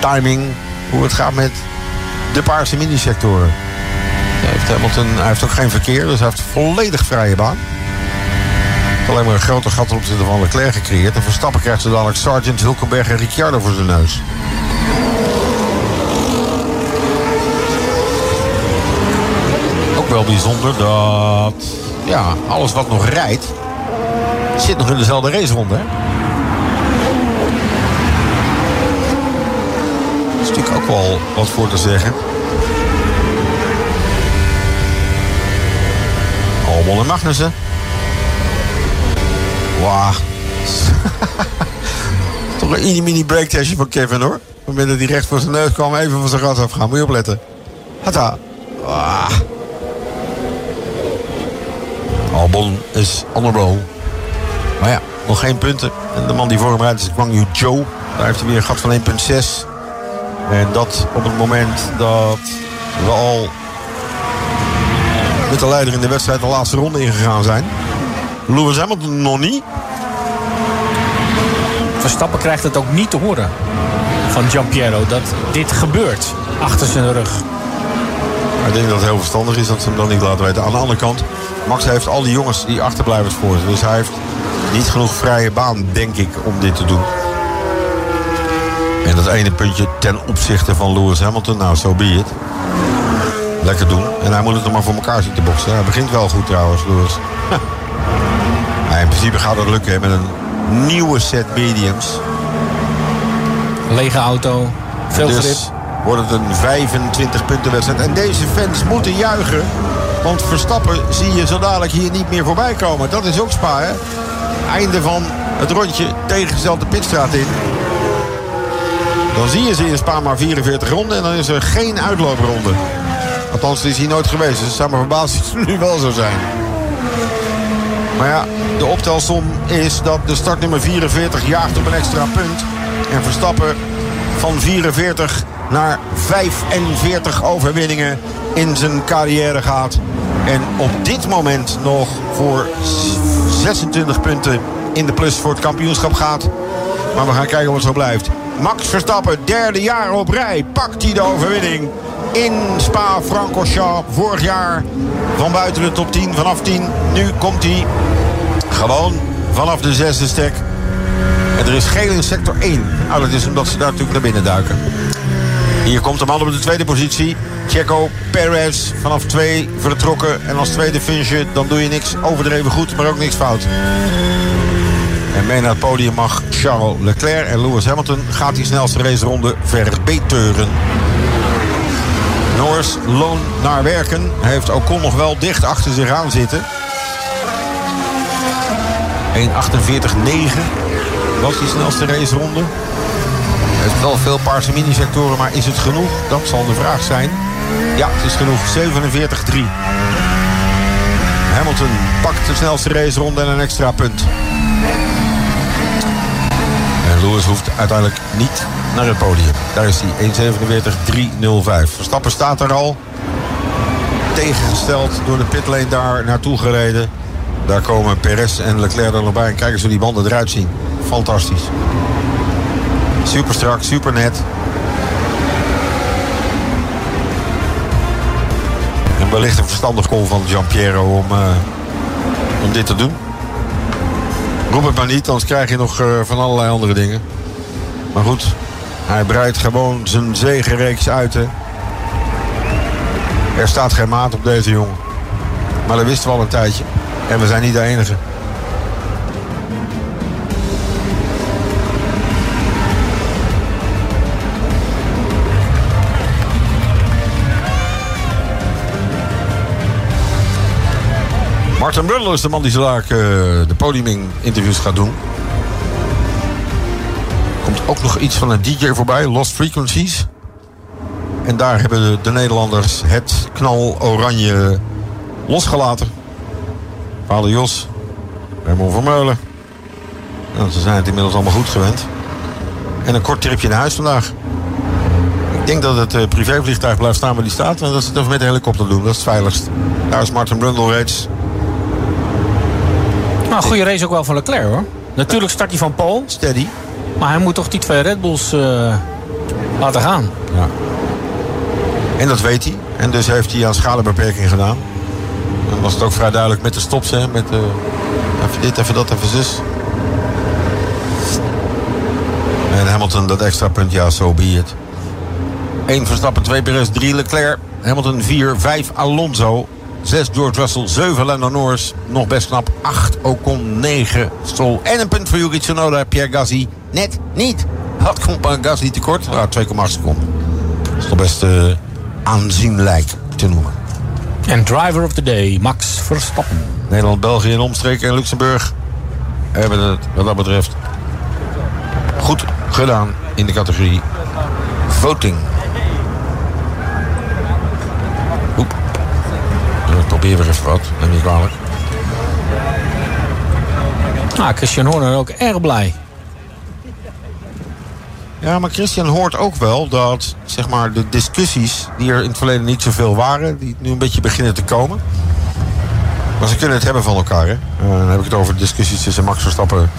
E: timing, hoe het gaat met de paarse minisectoren. Hij heeft, Hamilton, hij heeft ook geen verkeer, dus hij heeft volledig vrije baan. Alleen maar een grote gat op opzichte van Leclerc gecreëerd. En Verstappen krijgt ze dadelijk Sargent, Hulkenberg en Ricciardo voor zijn neus. Ook wel bijzonder dat ja, alles wat nog rijdt, zit nog in dezelfde raceronde. Hè? is natuurlijk ook wel wat voor te zeggen. Albon en Magnussen. Wauw. Toch een mini mini breaktestje van Kevin hoor. Op het moment dat hij recht voor zijn neus kwam, even van zijn gas afgaan. Moet je opletten. Hata. Wauw. Albon is on a roll. Maar ja, nog geen punten. En de man die voor hem rijdt is Kwang Yu Zhou. Daar heeft hij weer een gat van 1,6. En dat op het moment dat we al met de leider in de wedstrijd de laatste ronde ingegaan zijn. Lewis Hamilton nog niet.
F: Verstappen krijgt het ook niet te horen van Giampiero dat dit gebeurt achter zijn rug.
E: Ik denk dat het heel verstandig is dat ze hem dan niet laten weten. Aan de andere kant, Max heeft al die jongens die achterblijvers voor zich. Dus hij heeft niet genoeg vrije baan, denk ik, om dit te doen. En dat ene puntje ten opzichte van Lewis Hamilton, nou, zo so be it. Lekker doen. En hij moet het er maar voor elkaar zien te boksen. Hij begint wel goed trouwens, Lewis. In principe gaat het lukken hè, met een nieuwe set mediums.
F: Lege auto, veel
E: dus
F: grip.
E: wordt het een 25 punten wedstrijd. En deze fans moeten juichen. Want Verstappen zie je zo dadelijk hier niet meer voorbij komen. Dat is ook Spa, hè? Einde van het rondje tegengesteld de pitstraat in. Dan zie je ze in Spa maar 44 ronden. En dan is er geen uitloopronde. Althans, is hier nooit geweest. Dus het zou me verbazen als het nu wel zo zijn. Maar ja, de optelsom is dat de startnummer 44 jaagt op een extra punt. En Verstappen van 44 naar 45 overwinningen in zijn carrière gaat. En op dit moment nog voor 26 punten in de plus voor het kampioenschap gaat. Maar we gaan kijken wat zo blijft. Max Verstappen, derde jaar op rij, pakt hij de overwinning in Spa-Francorchamps. Vorig jaar van buiten de top 10, vanaf 10. Nu komt hij gewoon vanaf de zesde stek. En er is geel in sector 1. Nou, dat is omdat ze daar natuurlijk naar binnen duiken. Hier komt de man op de tweede positie. Checo Perez vanaf 2 vertrokken. En als tweede finisje, dan doe je niks overdreven goed, maar ook niks fout. En mee naar het podium mag Charles Leclerc en Lewis Hamilton gaat die snelste raceronde verbeteren. Norris loon naar werken. Hij heeft Ocon nog wel dicht achter zich aan zitten. 1.48.9 was die snelste raceronde. Heeft wel veel paarse minisectoren, maar is het genoeg? Dat zal de vraag zijn. Ja, het is genoeg. 47-3. Hamilton pakt de snelste raceronde en een extra punt. En Lewis hoeft uiteindelijk niet naar het podium. Daar is hij, 1.47.305. Verstappen staat er al. Tegengesteld door de pitlane daar naartoe gereden. Daar komen Perez en Leclerc er nog bij. En kijk eens hoe die banden eruit zien. Fantastisch. Super strak, super net. Wellicht een verstandig call van Giampiero om, uh, om dit te doen. Roep het maar niet, anders krijg je nog uh, van allerlei andere dingen. Maar goed, hij breidt gewoon zijn zegenreeks uit. Er staat geen maat op deze jongen. Maar dat wisten we al een tijdje. En we zijn niet de enige. Martin Brundle is de man die zo uh, de podiuming-interviews gaat doen. Komt ook nog iets van een DJ voorbij, Lost Frequencies. En daar hebben de, de Nederlanders het knal oranje losgelaten. Vader Jos, Raymond Vermeulen. Nou, ze zijn het inmiddels allemaal goed gewend. En een kort tripje naar huis vandaag. Ik denk dat het uh, privévliegtuig blijft staan waar die staat. En dat ze het even met de helikopter doen. Dat is het veiligst. Daar is Martin Brundle reeds.
F: Nou, goede race ook wel van Leclerc hoor. Natuurlijk start hij van Paul.
E: Steady.
F: Maar hij moet toch die twee Red Bulls uh, laten gaan.
E: Ja. En dat weet hij. En dus heeft hij aan schalenbeperking gedaan. Dan was het ook vrij duidelijk met de stops. Hè, met uh, even dit, even dat, even zus. En Hamilton dat extra punt, ja, zo so be it. 1 Verstappen, 2 Perez, 3 Leclerc. Hamilton 4, 5 Alonso. 6 George Russell, 7 Lando Norris. Nog best knap. 8 Ocon, 9 Stroll. En een punt voor Yuki Tsunoda, Pierre Gasly. Net niet. Had komt Gasly tekort? Ah, 2,8 seconden. Dat is toch best eh, aanzienlijk te noemen.
F: En driver of the day, Max Verstappen.
E: Nederland, België en omstreken en Luxemburg hebben het wat dat betreft goed gedaan in de categorie voting. Oep. Ik probeer weer even wat, neem niet kwalijk.
F: Ah, Christian Horner ook erg blij.
E: Ja, maar Christian hoort ook wel dat zeg maar, de discussies die er in het verleden niet zoveel waren, die nu een beetje beginnen te komen. Maar ze kunnen het hebben van elkaar. Hè? Uh, dan heb ik het over de discussies tussen Max Verstappen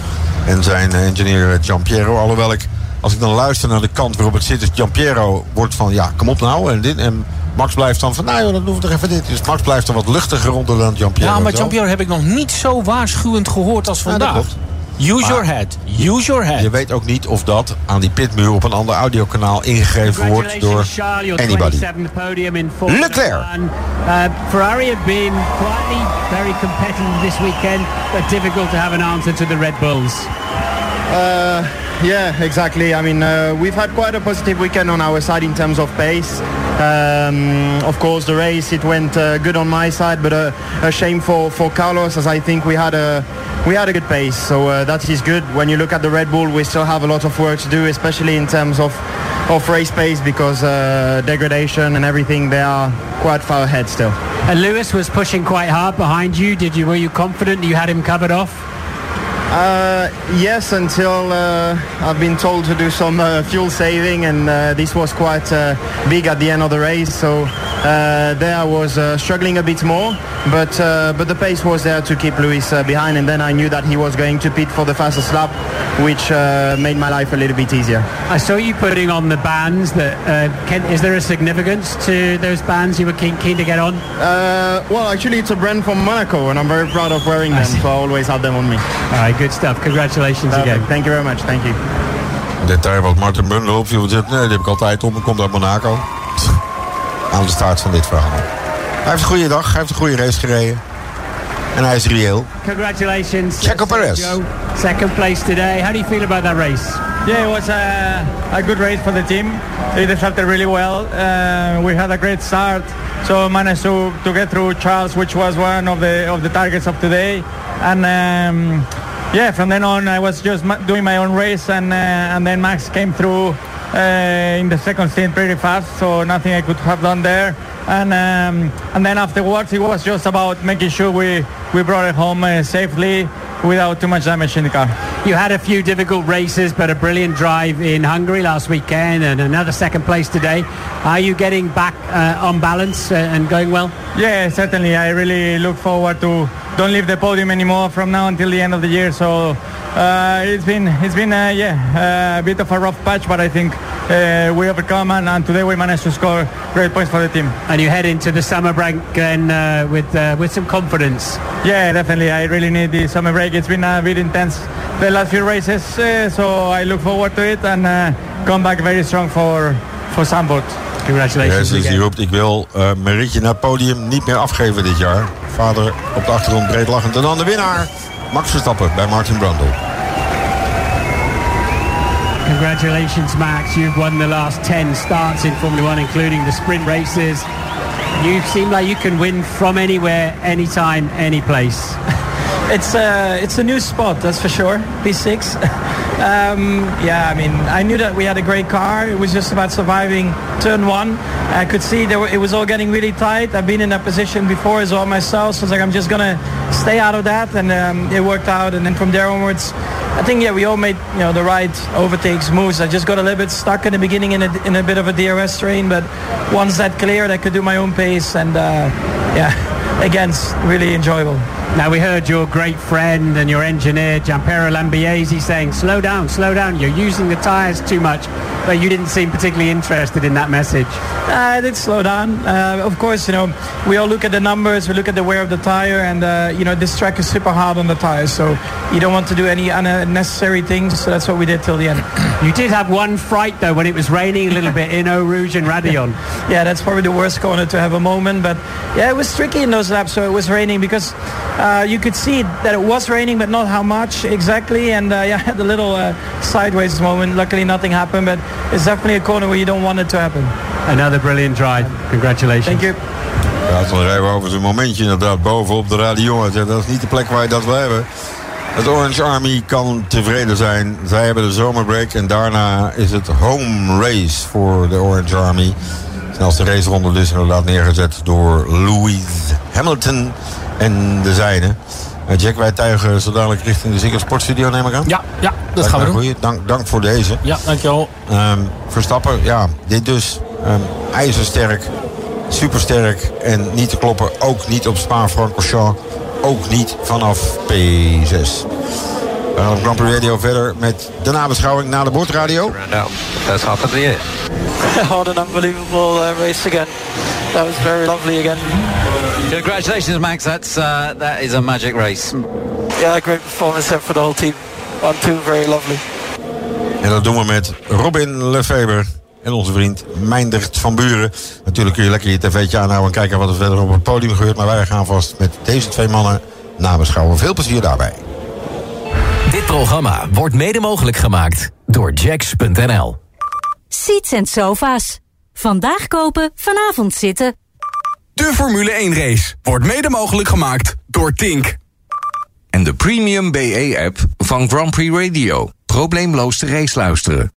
E: en zijn engineer Giampiero. Alhoewel ik, als ik dan luister naar de kant waarop het zit, is Giampiero wordt van ja, kom op nou. En, dit, en Max blijft dan van nou joh, dan doen we toch even dit. Dus Max blijft dan wat luchtiger onder dan Giampiero.
F: Ja, maar. Giampiero heb ik nog niet zo waarschuwend gehoord als
E: dat
F: vandaag. Use
E: Maar-
F: your head. Use your head.
E: Je weet ook niet of dat aan die pitmuur op een ander audiokanaal ingegeven wordt door anybody. Leclerc.
J: Uh, Ferrari have been quietly very competitive this weekend, but difficult to have an answer to the Red Bulls.
K: Uh, yeah, exactly. I mean, uh, we've had quite a positive weekend on our side in terms of pace. Um, of course, the race it went uh, good on my side, but a, a shame for, for Carlos, as I think we had a we had a good pace. So uh, that is good. When you look at the Red Bull, we still have a lot of work to do, especially in terms of of race pace, because uh, degradation and everything they are quite far ahead still.
J: And Lewis was pushing quite hard behind you. Did you? Were you confident you had him covered off?
K: Uh, yes, until uh, I've been told to do some uh, fuel saving, and uh, this was quite uh, big at the end of the race. So uh, there I was uh, struggling a bit more, but uh, but the pace was there to keep Lewis uh, behind, and then I knew that he was going to pit for the fastest lap, which uh, made my life a little bit easier.
J: I saw you putting on the bands. That uh, can, is there a significance to those bands you were keen, keen to get on?
K: Uh, well, actually, it's a brand from Monaco, and I'm very proud of wearing them, so I always have them on me.
J: All right, good stuff. Congratulations
K: Perfect.
J: again.
K: Thank you very much. Thank you.
E: Detail wat Martin Bundel opviel. Nee, die heb ik altijd op. Ik komt uit Monaco. Aan de start van dit verhaal. Hij heeft een goede dag. Hij heeft een goede race gereden. En hij is reëel.
J: Congratulations,
E: Checo
J: uh,
E: Perez.
J: Second place today. How do you feel about that race?
L: Yeah, it was a, a good race for the team. They started really well. Uh, we had a great start, so managed to, to get through Charles, which was one of the of the targets of today. And um, yeah, from then on, I was just doing my own race, and uh, and then Max came through uh, in the second stint pretty fast, so nothing I could have done there. And um, and then afterwards, it was just about making sure we we brought it home uh, safely without too much damage in the car.
J: You had a few difficult races, but a brilliant drive in Hungary last weekend and another second place today. Are you getting back uh, on balance uh, and going well?
L: Yeah, certainly. I really look forward to don't leave the podium anymore from now until the end of the year. So uh, it's been it's been uh, yeah uh, a bit of a rough patch, but I think uh, we overcome and, and today we managed to score great points for the team.
J: And you head into the summer break then uh, with uh, with some confidence.
L: Yeah, definitely. I really need the summer break. It's been a bit intense the last few races, uh, so I look forward to it and uh, come back very strong for for Zandvoort.
J: Congratulations
E: die
J: again.
E: roept, ik wil eh Marietje naar het podium niet meer afgeven dit jaar. Vader op de achtergrond breed lachend. En dan de winnaar, Max Verstappen bij Martin Brundle.
J: Congratulations, Max. You've won the last 10 starts in Formula One, including the sprint races. You seem like you can win from anywhere, anytime, any place.
L: It's uh, it's a new spot, that's for sure. P6. um, yeah, I mean, I knew that we had a great car. It was just about surviving turn one. I could see were, it was all getting really tight. I've been in that position before as well myself, so I was like, I'm just gonna stay out of that, and um, it worked out. And then from there onwards, I think yeah, we all made you know the right overtakes, moves. I just got a little bit stuck in the beginning in a, in a bit of a DRS train, but once that cleared, I could do my own pace, and uh, yeah, again, really enjoyable.
J: Now, we heard your great friend and your engineer, Giampiero Lambiese, saying, slow down, slow down, you're using the tyres too much. But you didn't seem particularly interested in that message.
L: Uh, I did slow down. Uh, of course, you know, we all look at the numbers, we look at the wear of the tire, and, uh, you know, this track is super hard on the tires, so you don't want to do any unnecessary things, so that's what we did till the end.
J: You did have one fright, though, when it was raining a little bit in Eau Rouge and Radion.
L: yeah, that's probably the worst corner to have a moment, but yeah, it was tricky in those lap, so it was raining because uh, you could see that it was raining, but not how much exactly. And uh, yeah, the little uh, sideways moment. Luckily, nothing happened, but it's definitely a corner where you don't want it to happen.
J: Another brilliant ride. Congratulations.
L: Thank you.
E: Ja, dan rijden we over zo'n momentje inderdaad boven op de radio. En Dat is niet de plek waar je dat wil hebben. Het Orange Army kan tevreden zijn. Zij hebben de zomerbreak en daarna is het home race voor de Orange Army. Snelste raceronde dus inderdaad neergezet door Louis Hamilton en de zijne. Eh, Jack, wij tuigen zo dadelijk richting de Ziggo Sportstudio, neem ik aan.
F: Ja, ja dat gaan we doen.
E: Dank, dank voor deze.
F: Ja, dankjewel.
E: Ehm, Verstappen, ja, dit dus. Um, ijzersterk, supersterk en niet te kloppen. Ook niet op Spa-Francorchamps. Ook niet vanaf P6. We gaan op Grand Prix Radio verder met de nabeschouwing na de boordradio.
H: First half of the year.
I: What an unbelievable uh, race again. That was very lovely again.
M: Congratulations, Max. That's uh, that is a magic race.
I: Yeah, great performance there for the whole team. One, two, very lovely.
E: En dat doen we met Robin Lefeber en onze vriend Meindert van Buren. Natuurlijk kun je lekker je tv'tje aanhouden en kijken wat er verder op het podium gebeurt. Maar wij gaan vast met deze twee mannen nabeschouwen. Veel plezier daarbij.
A: Dit programma wordt mede mogelijk gemaakt door Jacks.nl.
B: Seats and sofa's. Vandaag kopen, vanavond zitten.
C: De Formule 1 race wordt mede mogelijk gemaakt door Tink.
D: En de Premium BE-app van Grand Prix Radio. Probleemloos de race luisteren.